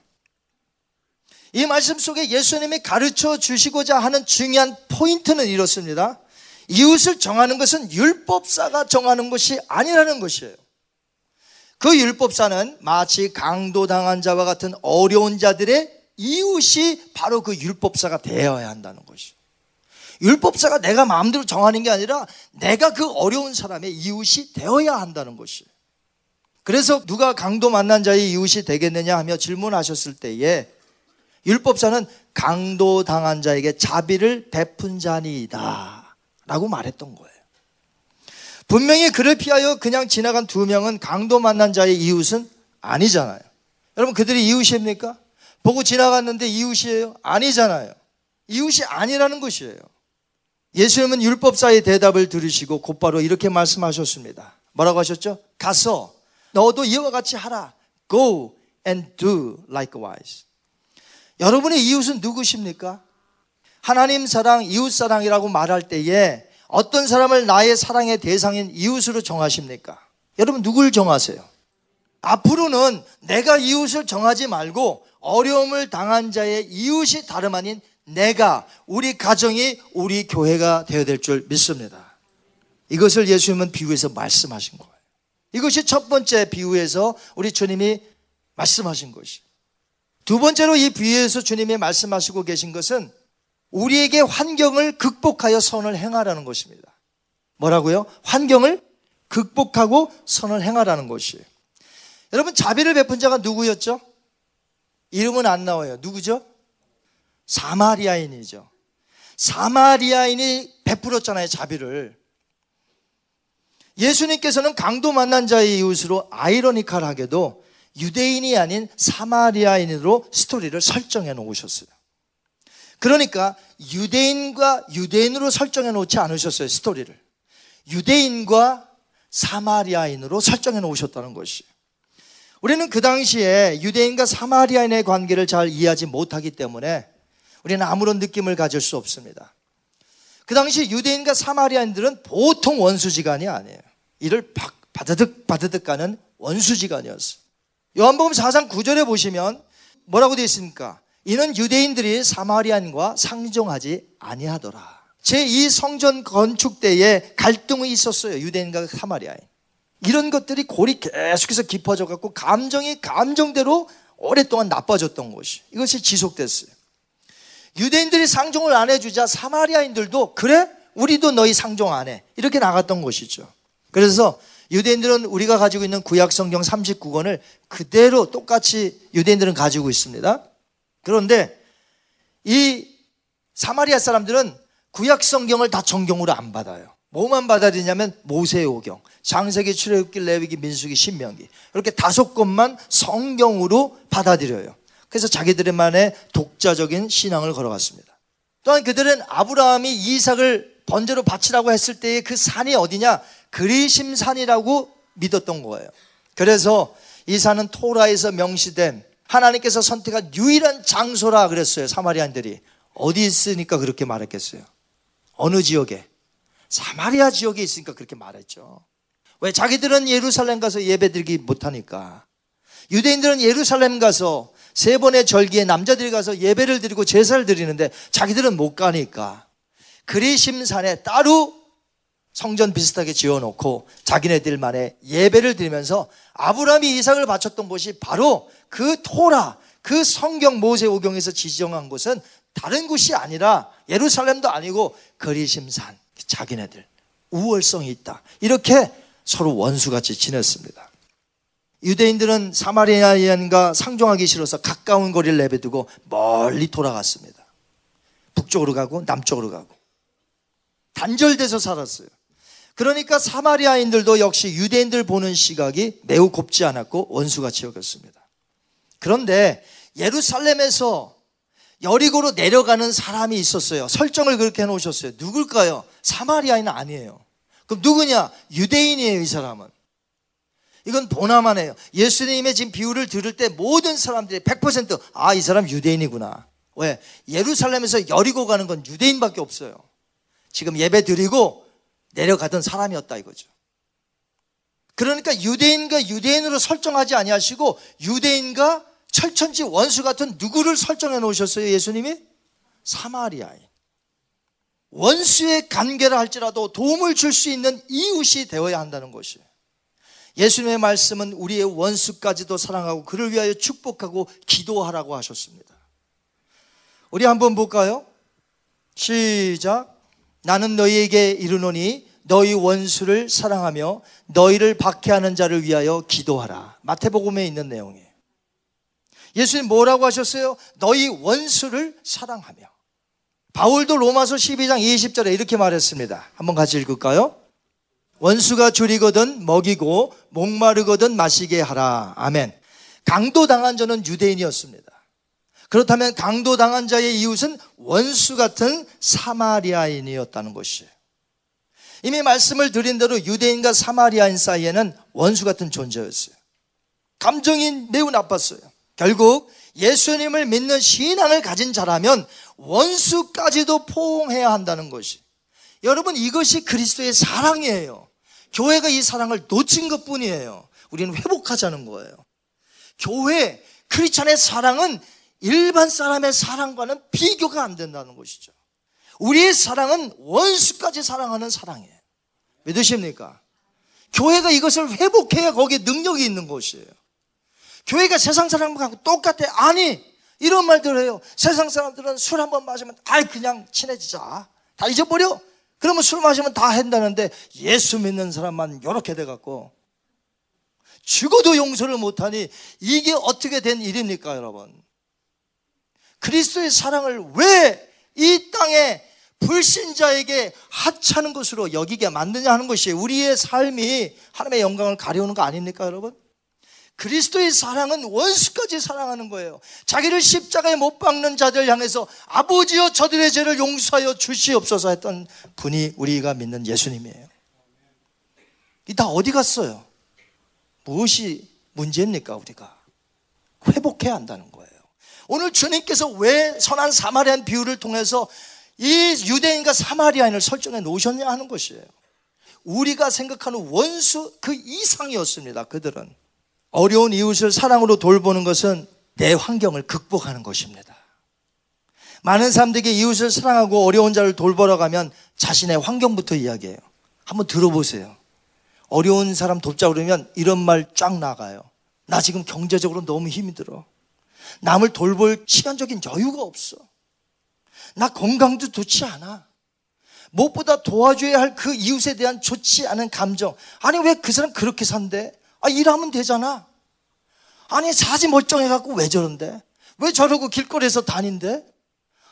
이 말씀 속에 예수님이 가르쳐 주시고자 하는 중요한 포인트는 이렇습니다. 이웃을 정하는 것은 율법사가 정하는 것이 아니라는 것이에요. 그 율법사는 마치 강도당한 자와 같은 어려운 자들의 이웃이 바로 그 율법사가 되어야 한다는 것이. 율법사가 내가 마음대로 정하는 게 아니라 내가 그 어려운 사람의 이웃이 되어야 한다는 것이. 그래서 누가 강도 만난 자의 이웃이 되겠느냐 하며 질문하셨을 때에 율법사는 강도 당한 자에게 자비를 베푼 자니이다. 라고 말했던 거예요. 분명히 그를 피하여 그냥 지나간 두 명은 강도 만난 자의 이웃은 아니잖아요. 여러분 그들이 이웃입니까? 보고 지나갔는데 이웃이에요? 아니잖아요. 이웃이 아니라는 것이에요. 예수님은 율법사의 대답을 들으시고 곧바로 이렇게 말씀하셨습니다. 뭐라고 하셨죠? 가서 너도 이와 같이 하라. Go and do likewise. 여러분의 이웃은 누구십니까? 하나님 사랑, 이웃 사랑이라고 말할 때에 어떤 사람을 나의 사랑의 대상인 이웃으로 정하십니까? 여러분 누굴 정하세요? 앞으로는 내가 이웃을 정하지 말고 어려움을 당한 자의 이웃이 다름 아닌 내가 우리 가정이 우리 교회가 되어야 될 줄 믿습니다. 이것을 예수님은 비유해서 말씀하신 거예요. 이것이 첫 번째 비유에서 우리 주님이 말씀하신 것이. 두 번째로 이 비유에서 주님이 말씀하시고 계신 것은 우리에게 환경을 극복하여 선을 행하라는 것입니다. 뭐라고요? 환경을 극복하고 선을 행하라는 것이에요. 여러분 자비를 베푼 자가 누구였죠? 이름은 안 나와요. 누구죠? 사마리아인이죠. 사마리아인이 베풀었잖아요, 자비를. 예수님께서는 강도 만난 자의 이웃으로 아이러니컬하게도 유대인이 아닌 사마리아인으로 스토리를 설정해 놓으셨어요. 그러니까 유대인과 유대인으로 설정해 놓지 않으셨어요, 스토리를. 유대인과 사마리아인으로 설정해 놓으셨다는 것이. 우리는 그 당시에 유대인과 사마리아인의 관계를 잘 이해하지 못하기 때문에 우리는 아무런 느낌을 가질 수 없습니다. 그 당시 유대인과 사마리아인들은 보통 원수지간이 아니에요. 이를 바드득 바드득 가는 원수지간이었어요. 요한복음 4장 9절에 보시면 뭐라고 되어 있습니까? 이는 유대인들이 사마리안과 상종하지 아니하더라. 제2 성전 건축 때에 갈등이 있었어요. 유대인과 사마리아인. 이런 것들이 골이 계속해서 깊어져 갖고 감정이 감정대로 오랫동안 나빠졌던 것이. 이것이 지속됐어요. 유대인들이 상종을 안 해주자 사마리아인들도 그래? 우리도 너희 상종 안 해. 이렇게 나갔던 것이죠. 그래서 유대인들은 우리가 가지고 있는 구약 성경 39권을 그대로 똑같이 유대인들은 가지고 있습니다. 그런데 이 사마리아 사람들은 구약 성경을 다 정경으로 안 받아요. 뭐만 받아들이냐면 모세의 오경, 장세기, 출애굽기, 레위기, 민수기, 신명기 이렇게 다섯 권만 성경으로 받아들여요. 그래서 자기들만의 독자적인 신앙을 걸어갔습니다. 또한 그들은 아브라함이 이삭을 번제로 바치라고 했을 때의 그 산이 어디냐? 그리심 산이라고 믿었던 거예요. 그래서 이 산은 토라에서 명시된 하나님께서 선택한 유일한 장소라 그랬어요. 사마리안들이. 어디 있으니까 그렇게 말했겠어요? 어느 지역에? 사마리아 지역에 있으니까 그렇게 말했죠. 왜? 자기들은 예루살렘 가서 예배 드리기 못하니까. 유대인들은 예루살렘 가서 세 번의 절기에 남자들이 가서 예배를 드리고 제사를 드리는데 자기들은 못 가니까. 그리심산에 따로 성전 비슷하게 지어놓고 자기네들만의 예배를 드리면서 아브라함이 이삭을 바쳤던 곳이 바로 그 토라, 그 성경 모세 오경에서 지정한 곳은 다른 곳이 아니라 예루살렘도 아니고 거리심산, 자기네들 우월성이 있다. 이렇게 서로 원수같이 지냈습니다. 유대인들은 사마리아인과 상종하기 싫어서 가까운 거리를 내비두고 멀리 돌아갔습니다. 북쪽으로 가고 남쪽으로 가고 단절돼서 살았어요. 그러니까 사마리아인들도 역시 유대인들 보는 시각이 매우 곱지 않았고 원수같이 여겼습니다. 그런데 예루살렘에서 여리고로 내려가는 사람이 있었어요. 설정을 그렇게 해놓으셨어요. 누굴까요? 사마리아인은 아니에요. 그럼 누구냐? 유대인이에요, 이 사람은. 이건 보나마네요. 예수님의 지금 비유를 들을 때 모든 사람들이 100% 아, 이 사람 유대인이구나. 왜? 예루살렘에서 여리고 가는 건 유대인밖에 없어요. 지금 예배 드리고 내려가던 사람이었다 이거죠. 그러니까 유대인과 유대인으로 설정하지 아니하시고 유대인과 철천지 원수 같은 누구를 설정해 놓으셨어요, 예수님이? 사마리아인. 원수의 관계를 할지라도 도움을 줄 수 있는 이웃이 되어야 한다는 것이에요. 예수님의 말씀은 우리의 원수까지도 사랑하고 그를 위하여 축복하고 기도하라고 하셨습니다. 우리 한번 볼까요? 시작. 나는 너희에게 이르노니 너희 원수를 사랑하며 너희를 박해하는 자를 위하여 기도하라. 마태복음에 있는 내용이에요. 예수님 뭐라고 하셨어요? 너희 원수를 사랑하며. 바울도 로마서 12장 20절에 이렇게 말했습니다. 한번 같이 읽을까요? 원수가 줄이거든 먹이고 목마르거든 마시게 하라. 아멘. 강도 당한 자는 유대인이었습니다. 그렇다면 강도 당한 자의 이웃은 원수 같은 사마리아인이었다는 것이에요. 이미 말씀을 드린 대로 유대인과 사마리아인 사이에는 원수 같은 존재였어요. 감정이 매우 나빴어요. 결국 예수님을 믿는 신앙을 가진 자라면 원수까지도 포옹해야 한다는 것이. 여러분 이것이 그리스도의 사랑이에요. 교회가 이 사랑을 놓친 것 뿐이에요. 우리는 회복하자는 거예요. 교회, 크리스찬의 사랑은 일반 사람의 사랑과는 비교가 안 된다는 것이죠. 우리의 사랑은 원수까지 사랑하는 사랑이에요. 믿으십니까? 교회가 이것을 회복해야 거기에 능력이 있는 것이에요. 교회가 세상 사람하고 똑같아. 아니, 이런 말들 해요. 세상 사람들은 술 한 번 마시면, 아이, 그냥 친해지자. 다 잊어버려? 그러면 술 마시면 다 한다는데 예수 믿는 사람만 이렇게 돼갖고 죽어도 용서를 못하니 이게 어떻게 된 일입니까, 여러분? 그리스도의 사랑을 왜 이 땅에 불신자에게 하찮은 것으로 여기게 만드냐 하는 것이 우리의 삶이 하나님의 영광을 가려우는 거 아닙니까, 여러분? 그리스도의 사랑은 원수까지 사랑하는 거예요. 자기를 십자가에 못 박는 자들 향해서 아버지여 저들의 죄를 용서하여 주시옵소서 했던 분이 우리가 믿는 예수님이에요. 이 다 어디 갔어요? 무엇이 문제입니까, 우리가? 회복해야 한다는 거예요. 오늘 주님께서 왜 선한 사마리안 비유를 통해서 이 유대인과 사마리아인을 설정해 놓으셨냐 하는 것이에요. 우리가 생각하는 원수 그 이상이었습니다. 그들은. 어려운 이웃을 사랑으로 돌보는 것은 내 환경을 극복하는 것입니다. 많은 사람들에게 이웃을 사랑하고 어려운 자를 돌보러 가면 자신의 환경부터 이야기해요. 한번 들어보세요. 어려운 사람 돕자 그러면 이런 말 쫙 나가요. 나 지금 경제적으로 너무 힘이 들어. 남을 돌볼 시간적인 여유가 없어. 나 건강도 좋지 않아. 무엇보다 도와줘야 할 그 이웃에 대한 좋지 않은 감정. 아니, 왜 그 사람 그렇게 산대? 아, 일하면 되잖아. 아니, 사지 멀쩡해갖고 왜 저런데? 왜 저러고 길거리에서 다닌대?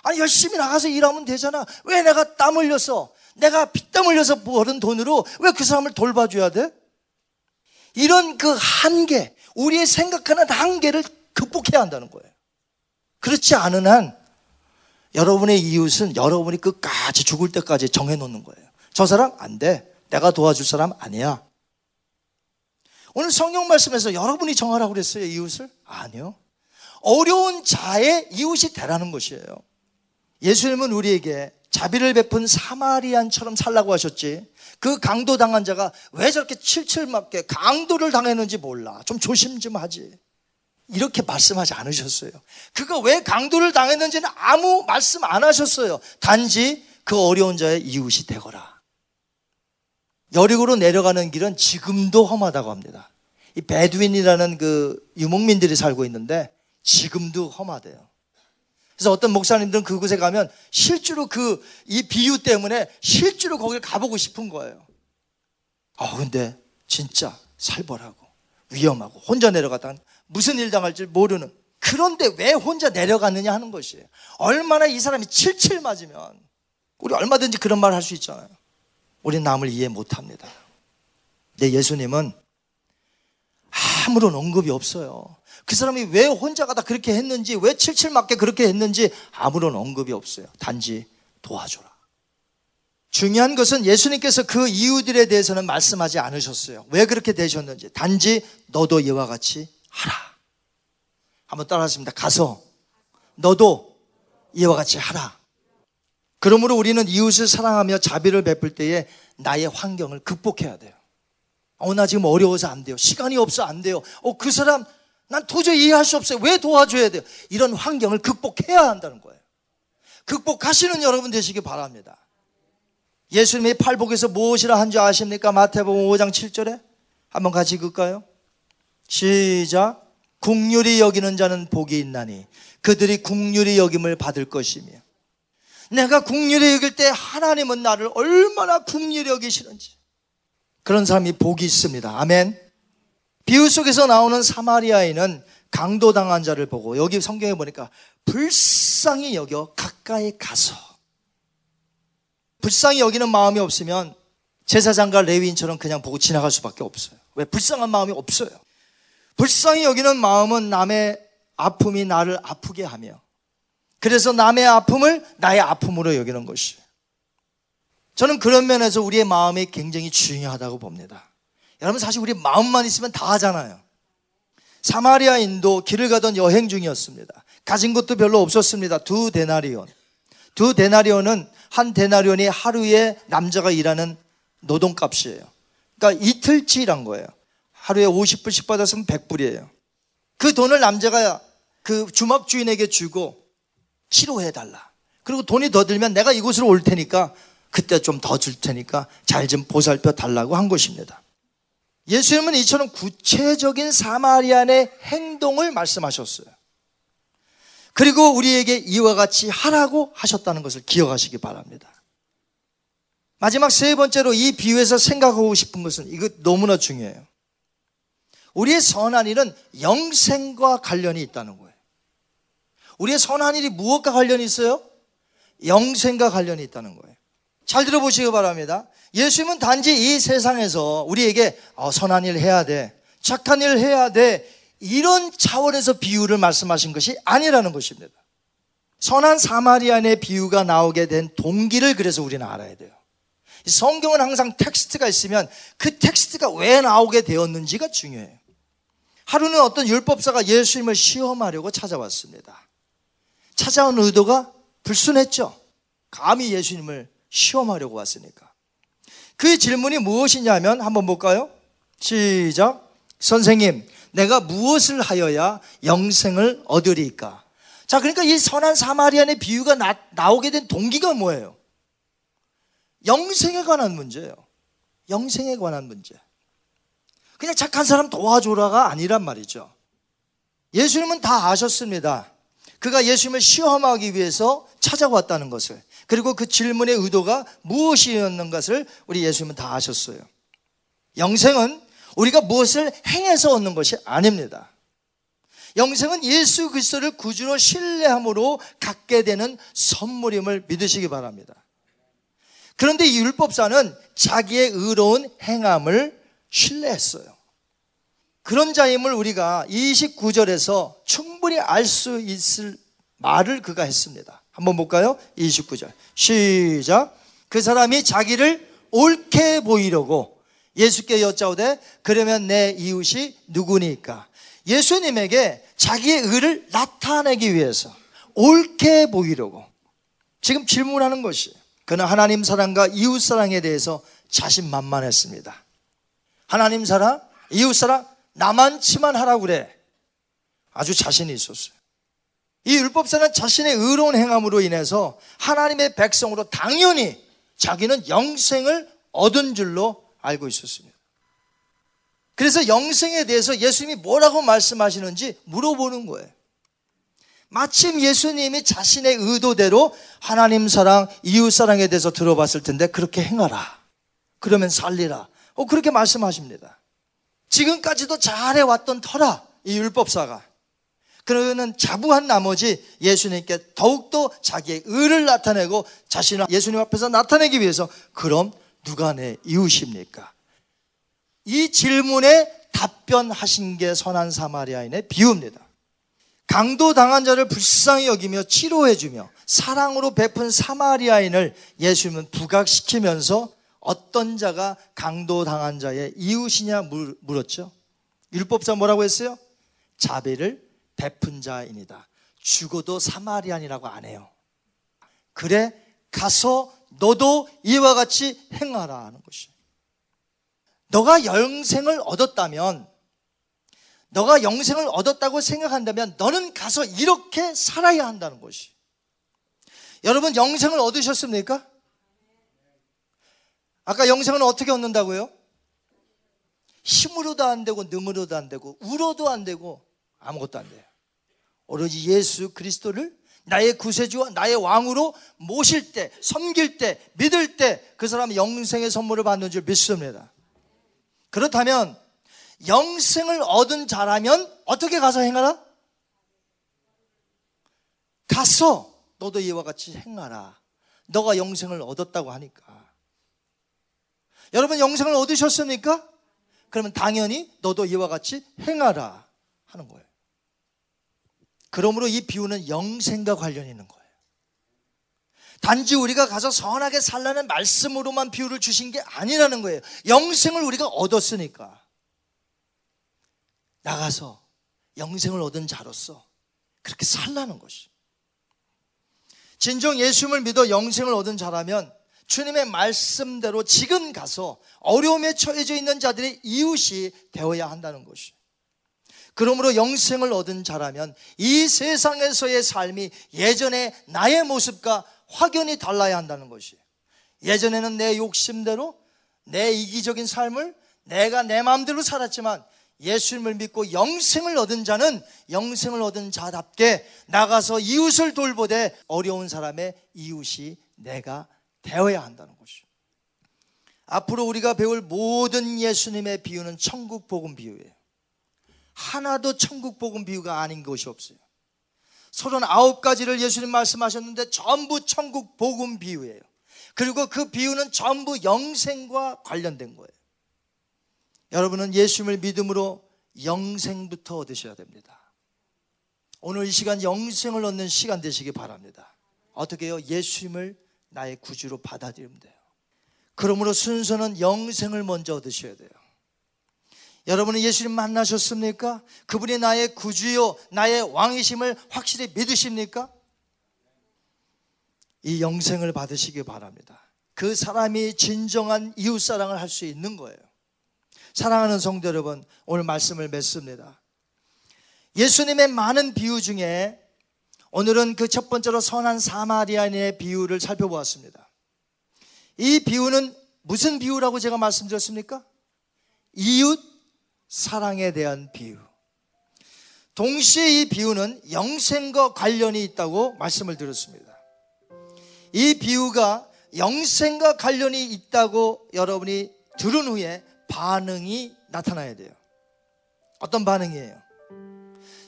아니, 열심히 나가서 일하면 되잖아. 왜 내가 땀 흘려서, 내가 피땀 흘려서 버는 돈으로 왜 그 사람을 돌봐줘야 돼? 이런 그 한계, 우리의 생각하는 한계를 극복해야 한다는 거예요. 그렇지 않은 한, 여러분의 이웃은 여러분이 끝까지 죽을 때까지 정해놓는 거예요. 저 사람 안 돼. 내가 도와줄 사람 아니야. 오늘 성경 말씀에서 여러분이 정하라고 그랬어요, 이웃을? 아니요. 어려운 자의 이웃이 되라는 것이에요. 예수님은 우리에게 자비를 베푼 사마리안처럼 살라고 하셨지. 그 강도 당한 자가 왜 저렇게 칠칠 맞게 강도를 당했는지 몰라. 좀 조심 좀 하지. 이렇게 말씀하지 않으셨어요. 그가 왜 강도를 당했는지는 아무 말씀 안 하셨어요. 단지 그 어려운 자의 이웃이 되거라. 여리고로 내려가는 길은 지금도 험하다고 합니다. 이 베두인이라는 그 유목민들이 살고 있는데 지금도 험하대요. 그래서 어떤 목사님들은 그곳에 가면 실제로 그 이 비유 때문에 실제로 거길 가보고 싶은 거예요. 아 근데 진짜 살벌하고 위험하고 혼자 내려갔다 무슨 일 당할지 모르는 그런데 왜 혼자 내려갔느냐 하는 것이에요. 얼마나 이 사람이 칠칠 맞으면 우리 얼마든지 그런 말할수 있잖아요. 우리는 남을 이해 못 합니다. 내 예수님은 아무런 언급이 없어요. 그 사람이 왜 혼자 가다 그렇게 했는지, 왜 칠칠 맞게 그렇게 했는지 아무런 언급이 없어요. 단지 도와줘라. 중요한 것은 예수님께서 그 이유들에 대해서는 말씀하지 않으셨어요. 왜 그렇게 되셨는지. 단지 너도 이와 같이 하라. 한번 따라하십니다. 가서 너도 이와 같이 하라. 그러므로 우리는 이웃을 사랑하며 자비를 베풀 때에 나의 환경을 극복해야 돼요. 어, 나 지금 어려워서 안 돼요. 시간이 없어 안 돼요. 어, 그 사람 난 도저히 이해할 수 없어요. 왜 도와줘야 돼요? 이런 환경을 극복해야 한다는 거예요. 극복하시는 여러분 되시기 바랍니다. 예수님이 팔복에서 무엇이라 한 줄 아십니까? 마태복음 5장 7절에 한번 같이 읽을까요? 시작. 국률이 여기는 자는 복이 있나니 그들이 국률이 여김을 받을 것이며 내가 국률이 여길 때 하나님은 나를 얼마나 국률이 여기시는지 그런 사람이 복이 있습니다. 아멘. 비유 속에서 나오는 사마리아인은 강도당한 자를 보고 여기 성경에 보니까 불쌍히 여겨 가까이 가서 불쌍히 여기는 마음이 없으면 제사장과 레위인처럼 그냥 보고 지나갈 수밖에 없어요. 왜? 불쌍한 마음이 없어요. 불쌍히 여기는 마음은 남의 아픔이 나를 아프게 하며 그래서 남의 아픔을 나의 아픔으로 여기는 것이. 저는 그런 면에서 우리의 마음이 굉장히 중요하다고 봅니다. 여러분 사실 우리 마음만 있으면 다 하잖아요. 사마리아인도 길을 가던 여행 중이었습니다. 가진 것도 별로 없었습니다. 두 데나리온. 두 데나리온은 한 데나리온이 하루에 남자가 일하는 노동값이에요. 그러니까 이틀치 일한 거예요. 하루에 50불씩 받았으면 100불이에요. 그 돈을 남자가 그 주막 주인에게 주고 치료해 달라. 그리고 돈이 더 들면 내가 이곳으로 올 테니까 그때 좀 더 줄 테니까 잘 좀 보살펴 달라고 한 것입니다. 예수님은 이처럼 구체적인 사마리안의 행동을 말씀하셨어요. 그리고 우리에게 이와 같이 하라고 하셨다는 것을 기억하시기 바랍니다. 마지막 세 번째로 이 비유에서 생각하고 싶은 것은 이거 너무나 중요해요. 우리의 선한 일은 영생과 관련이 있다는 거예요. 우리의 선한 일이 무엇과 관련이 있어요? 영생과 관련이 있다는 거예요. 잘 들어보시기 바랍니다. 예수님은 단지 이 세상에서 우리에게 어, 선한 일 해야 돼. 착한 일 해야 돼. 이런 차원에서 비유를 말씀하신 것이 아니라는 것입니다. 선한 사마리안의 비유가 나오게 된 동기를 그래서 우리는 알아야 돼요. 성경은 항상 텍스트가 있으면 그 텍스트가 왜 나오게 되었는지가 중요해요. 하루는 어떤 율법사가 예수님을 시험하려고 찾아왔습니다. 찾아온 의도가 불순했죠. 감히 예수님을 시험하려고 왔으니까. 그 질문이 무엇이냐면 한번 볼까요? 시작. 선생님, 내가 무엇을 하여야 영생을 얻으리까? 자, 그러니까 이 선한 사마리안의 비유가 나, 나오게 된 동기가 뭐예요? 영생에 관한 문제예요. 영생에 관한 문제. 그냥 착한 사람 도와줘라가 아니란 말이죠. 예수님은 다 아셨습니다. 그가 예수님을 시험하기 위해서 찾아왔다는 것을. 그리고 그 질문의 의도가 무엇이었는 것을 우리 예수님은 다 아셨어요. 영생은 우리가 무엇을 행해서 얻는 것이 아닙니다. 영생은 예수 그리스도를 구주로 신뢰함으로 갖게 되는 선물임을 믿으시기 바랍니다. 그런데 이 율법사는 자기의 의로운 행함을 신뢰했어요. 그런 자임을 우리가 29절에서 충분히 알 수 있을 말을 그가 했습니다. 한번 볼까요? 29절. 시작. 그 사람이 자기를 옳게 보이려고 예수께 여짜오되 그러면 내 이웃이 누구니까? 예수님에게 자기의 의를 나타내기 위해서 옳게 보이려고 지금 질문하는 것이 그는 하나님 사랑과 이웃 사랑에 대해서 자신만만했습니다. 하나님 사랑, 이웃 사랑 나만치만 하라고 그래. 아주 자신이 있었어요. 이 율법사는 자신의 의로운 행함으로 인해서 하나님의 백성으로 당연히 자기는 영생을 얻은 줄로 알고 있었습니다. 그래서 영생에 대해서 예수님이 뭐라고 말씀하시는지 물어보는 거예요. 마침 예수님이 자신의 의도대로 하나님 사랑, 이웃 사랑에 대해서 들어봤을 텐데 그렇게 행하라. 그러면 살리라. 어, 그렇게 말씀하십니다. 지금까지도 잘해왔던 터라, 이 율법사가. 그러는 자부한 나머지 예수님께 더욱더 자기의 의를 나타내고 자신을 예수님 앞에서 나타내기 위해서 그럼 누가 내 이웃입니까? 이 질문에 답변하신 게 선한 사마리아인의 비유입니다. 강도 당한 자를 불쌍히 여기며 치료해주며 사랑으로 베푼 사마리아인을 예수님은 부각시키면서 어떤 자가 강도 당한 자의 이웃이냐 물었죠. 율법사 뭐라고 했어요? 자비를 베푼 자입니다. 죽어도 사마리안이라고 안 해요. 그래 가서 너도 이와 같이 행하라 하는 것이. 너가 영생을 얻었다면 너가 영생을 얻었다고 생각한다면 너는 가서 이렇게 살아야 한다는 것이. 여러분 영생을 얻으셨습니까? 아까 영생은 어떻게 얻는다고요? 힘으로도 안 되고 능으로도 안 되고 울어도 안 되고 아무것도 안 돼요. 오로지 예수 그리스도를 나의 구세주와 나의 왕으로 모실 때, 섬길 때, 믿을 때 그 사람이 영생의 선물을 받는 줄 믿습니다. 그렇다면 영생을 얻은 자라면 어떻게 가서 행하라? 가서 너도 이와 같이 행하라. 너가 영생을 얻었다고 하니까. 여러분 영생을 얻으셨습니까? 그러면 당연히 너도 이와 같이 행하라 하는 거예요. 그러므로 이 비유는 영생과 관련이 있는 거예요. 단지 우리가 가서 선하게 살라는 말씀으로만 비유를 주신 게 아니라는 거예요. 영생을 우리가 얻었으니까. 나가서 영생을 얻은 자로서 그렇게 살라는 것이. 진정 예수님을 믿어 영생을 얻은 자라면 주님의 말씀대로 지금 가서 어려움에 처해져 있는 자들의 이웃이 되어야 한다는 것이. 그러므로 영생을 얻은 자라면 이 세상에서의 삶이 예전에 나의 모습과 확연히 달라야 한다는 것이. 예전에는 내 욕심대로 내 이기적인 삶을 내가 내 마음대로 살았지만 예수님을 믿고 영생을 얻은 자는 영생을 얻은 자답게 나가서 이웃을 돌보되 어려운 사람의 이웃이 내가 되어야 한다는 것이죠. 앞으로 우리가 배울 모든 예수님의 비유는 천국 복음 비유예요. 하나도 천국 복음 비유가 아닌 것이 없어요. 서른 아홉 가지를 예수님 말씀하셨는데 전부 천국 복음 비유예요. 그리고 그 비유는 전부 영생과 관련된 거예요. 여러분은 예수님을 믿음으로 영생부터 얻으셔야 됩니다. 오늘 이 시간 영생을 얻는 시간 되시기 바랍니다. 어떻게 해요? 예수님을 나의 구주로 받아들이면 돼요. 그러므로 순서는 영생을 먼저 얻으셔야 돼요. 여러분은 예수님 만나셨습니까? 그분이 나의 구주요, 나의 왕이심을 확실히 믿으십니까? 이 영생을 받으시기 바랍니다. 그 사람이 진정한 이웃사랑을 할 수 있는 거예요. 사랑하는 성도 여러분, 오늘 말씀을 맺습니다. 예수님의 많은 비유 중에 오늘은 그 첫 번째로 선한 사마리아인의 비유를 살펴보았습니다. 이 비유는 무슨 비유라고 제가 말씀드렸습니까? 이웃 사랑에 대한 비유. 동시에 이 비유는 영생과 관련이 있다고 말씀을 드렸습니다. 이 비유가 영생과 관련이 있다고 여러분이 들은 후에 반응이 나타나야 돼요. 어떤 반응이에요?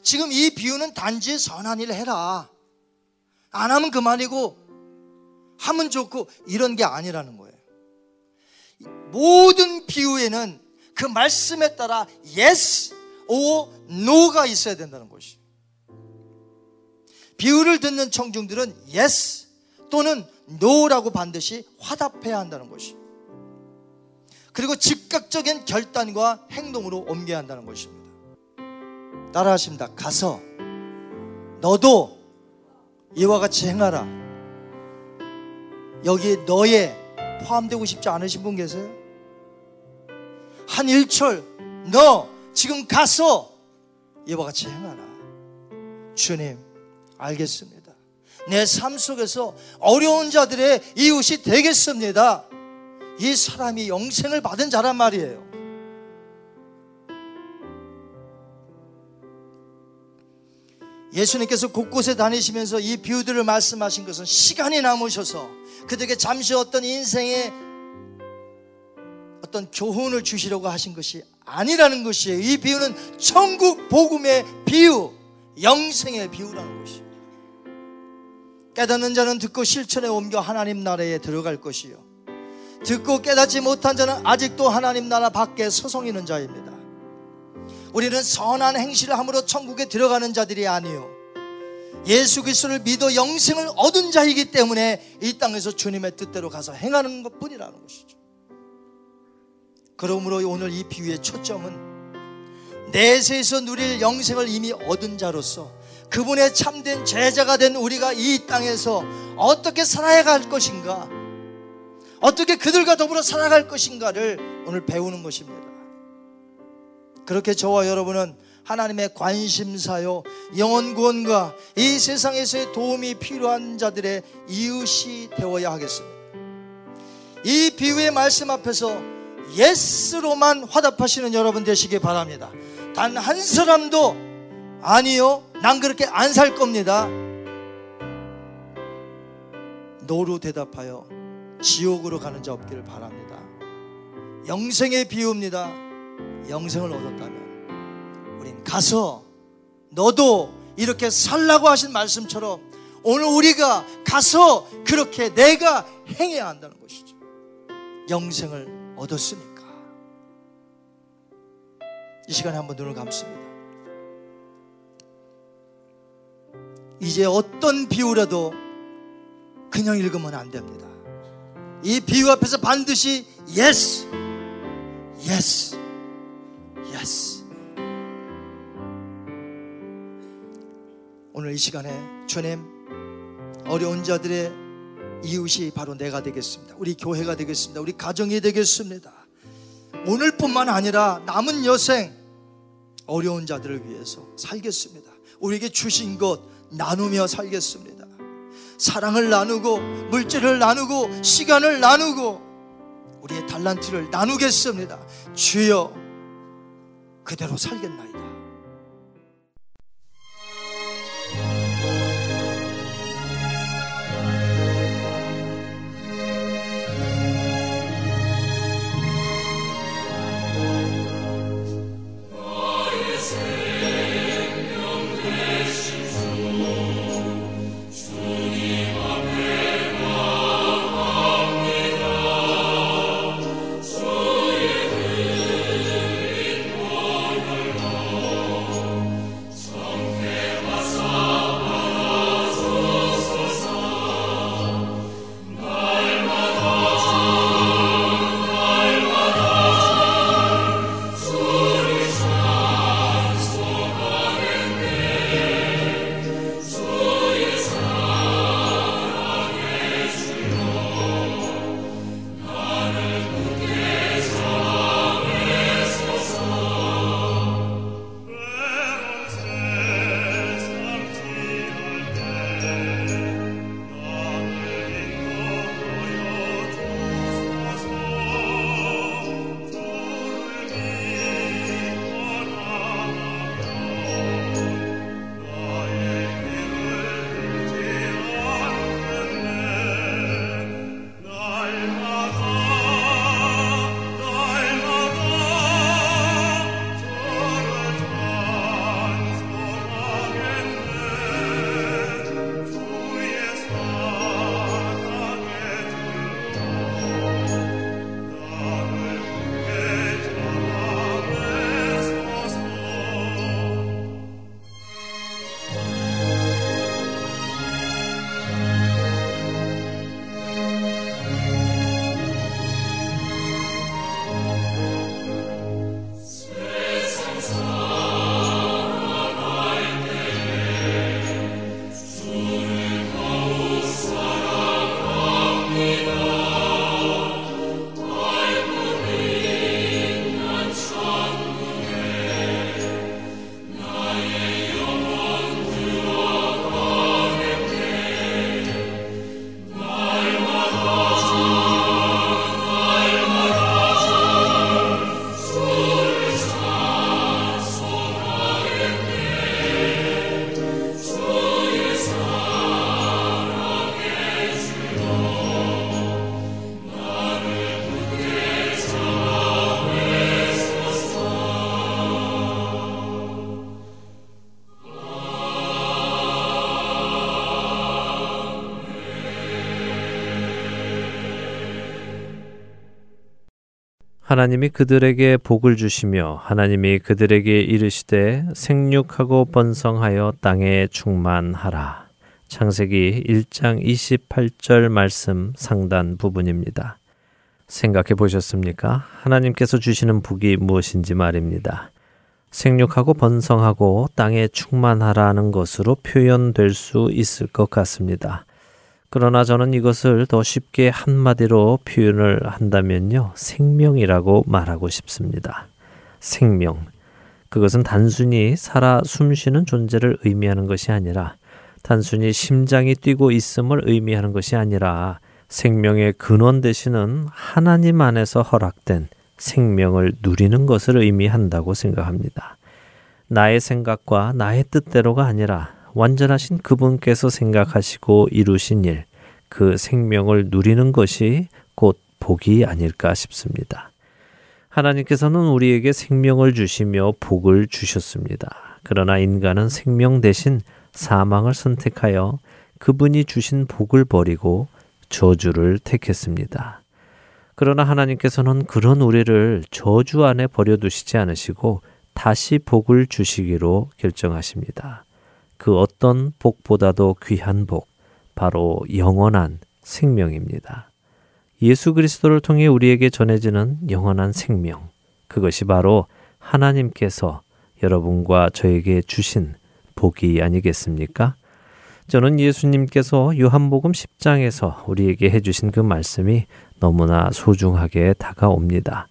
지금 이 비유는 단지 선한 일을 해라. 안 하면 그만이고, 하면 좋고, 이런 게 아니라는 거예요. 모든 비유에는 그 말씀에 따라 yes or no가 있어야 된다는 것이. 비유를 듣는 청중들은 yes 또는 no라고 반드시 화답해야 한다는 것이. 그리고 즉각적인 결단과 행동으로 옮겨야 한다는 것입니다. 따라 하십니다. 가서 너도 이와 같이 행하라. 여기 너에 포함되고 싶지 않으신 분 계세요? 한 일철 너 지금 가서 이와 같이 행하라. 주님 알겠습니다. 내 삶 속에서 어려운 자들의 이웃이 되겠습니다. 이 사람이 영생을 받은 자란 말이에요. 예수님께서 곳곳에 다니시면서 이 비유들을 말씀하신 것은 시간이 남으셔서 그들에게 잠시 어떤 인생의 어떤 교훈을 주시려고 하신 것이 아니라는 것이에요. 이 비유는 천국 복음의 비유, 영생의 비유라는 것이에요. 깨닫는 자는 듣고 실천에 옮겨 하나님 나라에 들어갈 것이요. 듣고 깨닫지 못한 자는 아직도 하나님 나라 밖에 서성이는 자입니다. 우리는 선한 행실을 함으로 천국에 들어가는 자들이 아니요. 예수 그리스도를 믿어 영생을 얻은 자이기 때문에 이 땅에서 주님의 뜻대로 가서 행하는 것 뿐이라는 것이죠. 그러므로 오늘 이 비유의 초점은 내세에서 누릴 영생을 이미 얻은 자로서 그분의 참된 제자가 된 우리가 이 땅에서 어떻게 살아야 할 것인가, 어떻게 그들과 더불어 살아갈 것인가를 오늘 배우는 것입니다. 그렇게 저와 여러분은 하나님의 관심사요, 영원 구원과 이 세상에서의 도움이 필요한 자들의 이웃이 되어야 하겠습니다. 이 비유의 말씀 앞에서 예스로만 화답하시는 여러분 되시기 바랍니다. 단 한 사람도 아니요, 난 그렇게 안 살 겁니다. 노로 대답하여 지옥으로 가는 자 없기를 바랍니다. 영생의 비유입니다. 영생을 얻었다면 우린 가서 너도 이렇게 살라고 하신 말씀처럼 오늘 우리가 가서 그렇게 내가 행해야 한다는 것이죠. 영생을 얻었으니까. 이 시간에 한번 눈을 감습니다. 이제 어떤 비유라도 그냥 읽으면 안 됩니다. 이 비유 앞에서 반드시 yes, yes, yes. 오늘 이 시간에 주님 어려운 자들의 이웃이 바로 내가 되겠습니다. 우리 교회가 되겠습니다. 우리 가정이 되겠습니다. 오늘뿐만 아니라 남은 여생 어려운 자들을 위해서 살겠습니다. 우리에게 주신 것 나누며 살겠습니다. 사랑을 나누고 물질을 나누고 시간을 나누고 우리의 달란트를 나누겠습니다. 주여 그대로 살겠나이다. 하나님이 그들에게 복을 주시며 하나님이 그들에게 이르시되 생육하고 번성하여 땅에 충만하라. 창세기 1장 28절 말씀 상단 부분입니다. 생각해 보셨습니까? 하나님께서 주시는 복이 무엇인지 말입니다. 생육하고 번성하고 땅에 충만하라는 것으로 표현될 수 있을 것 같습니다. 그러나 저는 이것을 더 쉽게 한마디로 표현을 한다면요. 생명이라고 말하고 싶습니다. 생명. 그것은 단순히 살아 숨쉬는 존재를 의미하는 것이 아니라 단순히 심장이 뛰고 있음을 의미하는 것이 아니라 생명의 근원 되시는 하나님 안에서 허락된 생명을 누리는 것을 의미한다고 생각합니다. 나의 생각과 나의 뜻대로가 아니라 완전하신 그분께서 생각하시고 이루신 일, 그 생명을 누리는 것이 곧 복이 아닐까 싶습니다. 하나님께서는 우리에게 생명을 주시며 복을 주셨습니다. 그러나 인간은 생명 대신 사망을 선택하여 그분이 주신 복을 버리고 저주를 택했습니다. 그러나 하나님께서는 그런 우리를 저주 안에 버려두시지 않으시고 다시 복을 주시기로 결정하십니다. 그 어떤 복보다도 귀한 복, 바로 영원한 생명입니다. 예수 그리스도를 통해 우리에게 전해지는 영원한 생명, 그것이 바로 하나님께서 여러분과 저에게 주신 복이 아니겠습니까? 저는 예수님께서 요한복음 10장에서 우리에게 해주신 그 말씀이 너무나 소중하게 다가옵니다.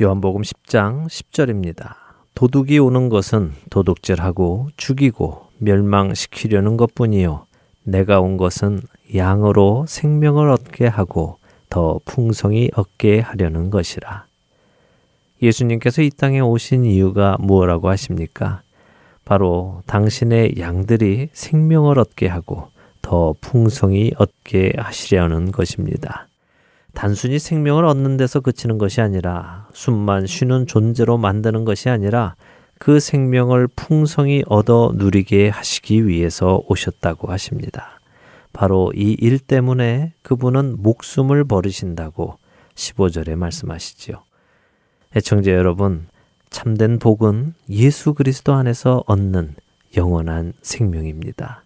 요한복음 10장 10절입니다. 도둑이 오는 것은 도둑질하고 죽이고 멸망시키려는 것 뿐이요. 내가 온 것은 양으로 생명을 얻게 하고 더 풍성히 얻게 하려는 것이라. 예수님께서 이 땅에 오신 이유가 무엇라고 하십니까? 바로 당신의 양들이 생명을 얻게 하고 더 풍성히 얻게 하시려는 것입니다. 단순히 생명을 얻는 데서 그치는 것이 아니라 숨만 쉬는 존재로 만드는 것이 아니라 그 생명을 풍성히 얻어 누리게 하시기 위해서 오셨다고 하십니다. 바로 이 일 때문에 그분은 목숨을 버리신다고 15절에 말씀하시지요. 애청자 여러분, 참된 복은 예수 그리스도 안에서 얻는 영원한 생명입니다.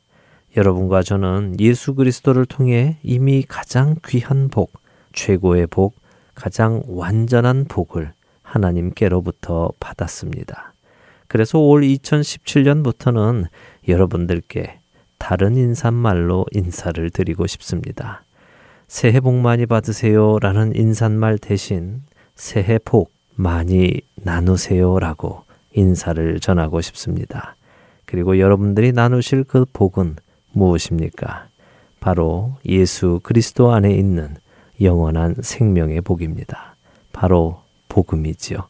여러분과 저는 예수 그리스도를 통해 이미 가장 귀한 복, 최고의 복, 가장 완전한 복을 하나님께로부터 받았습니다. 그래서 올 2017년부터는 여러분들께 다른 인사말로 인사를 드리고 싶습니다. 새해 복 많이 받으세요 라는 인사말 대신 새해 복 많이 나누세요 라고 인사를 전하고 싶습니다. 그리고 여러분들이 나누실 그 복은 무엇입니까? 바로 예수 그리스도 안에 있는 영원한 생명의 복입니다. 바로 복음이지요.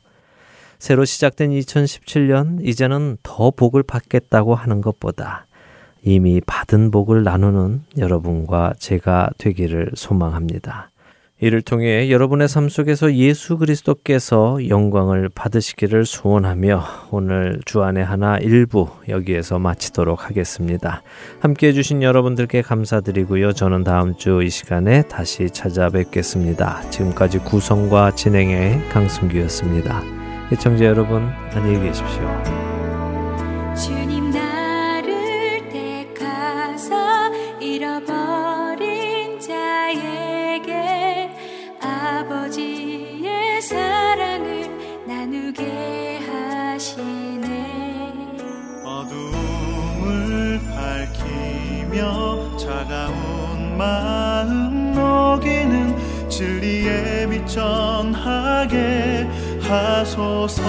새로 시작된 2017년, 이제는 더 복을 받겠다고 하는 것보다 이미 받은 복을 나누는 여러분과 제가 되기를 소망합니다. 이를 통해 여러분의 삶 속에서 예수 그리스도께서 영광을 받으시기를 소원하며 오늘 주안의 하나 일부 여기에서 마치도록 하겠습니다. 함께 해주신 여러분들께 감사드리고요. 저는 다음 주 이 시간에 다시 찾아뵙겠습니다. 지금까지 구성과 진행의 강승규였습니다. 시청자 여러분 안녕히 계십시오. 주님 나를 택하사 잃어버린 자에게 아버지의 사랑을 나누게 하시네 어둠을 밝히며 차가운 마음 녹이는 진리의 빛 전하게 하소서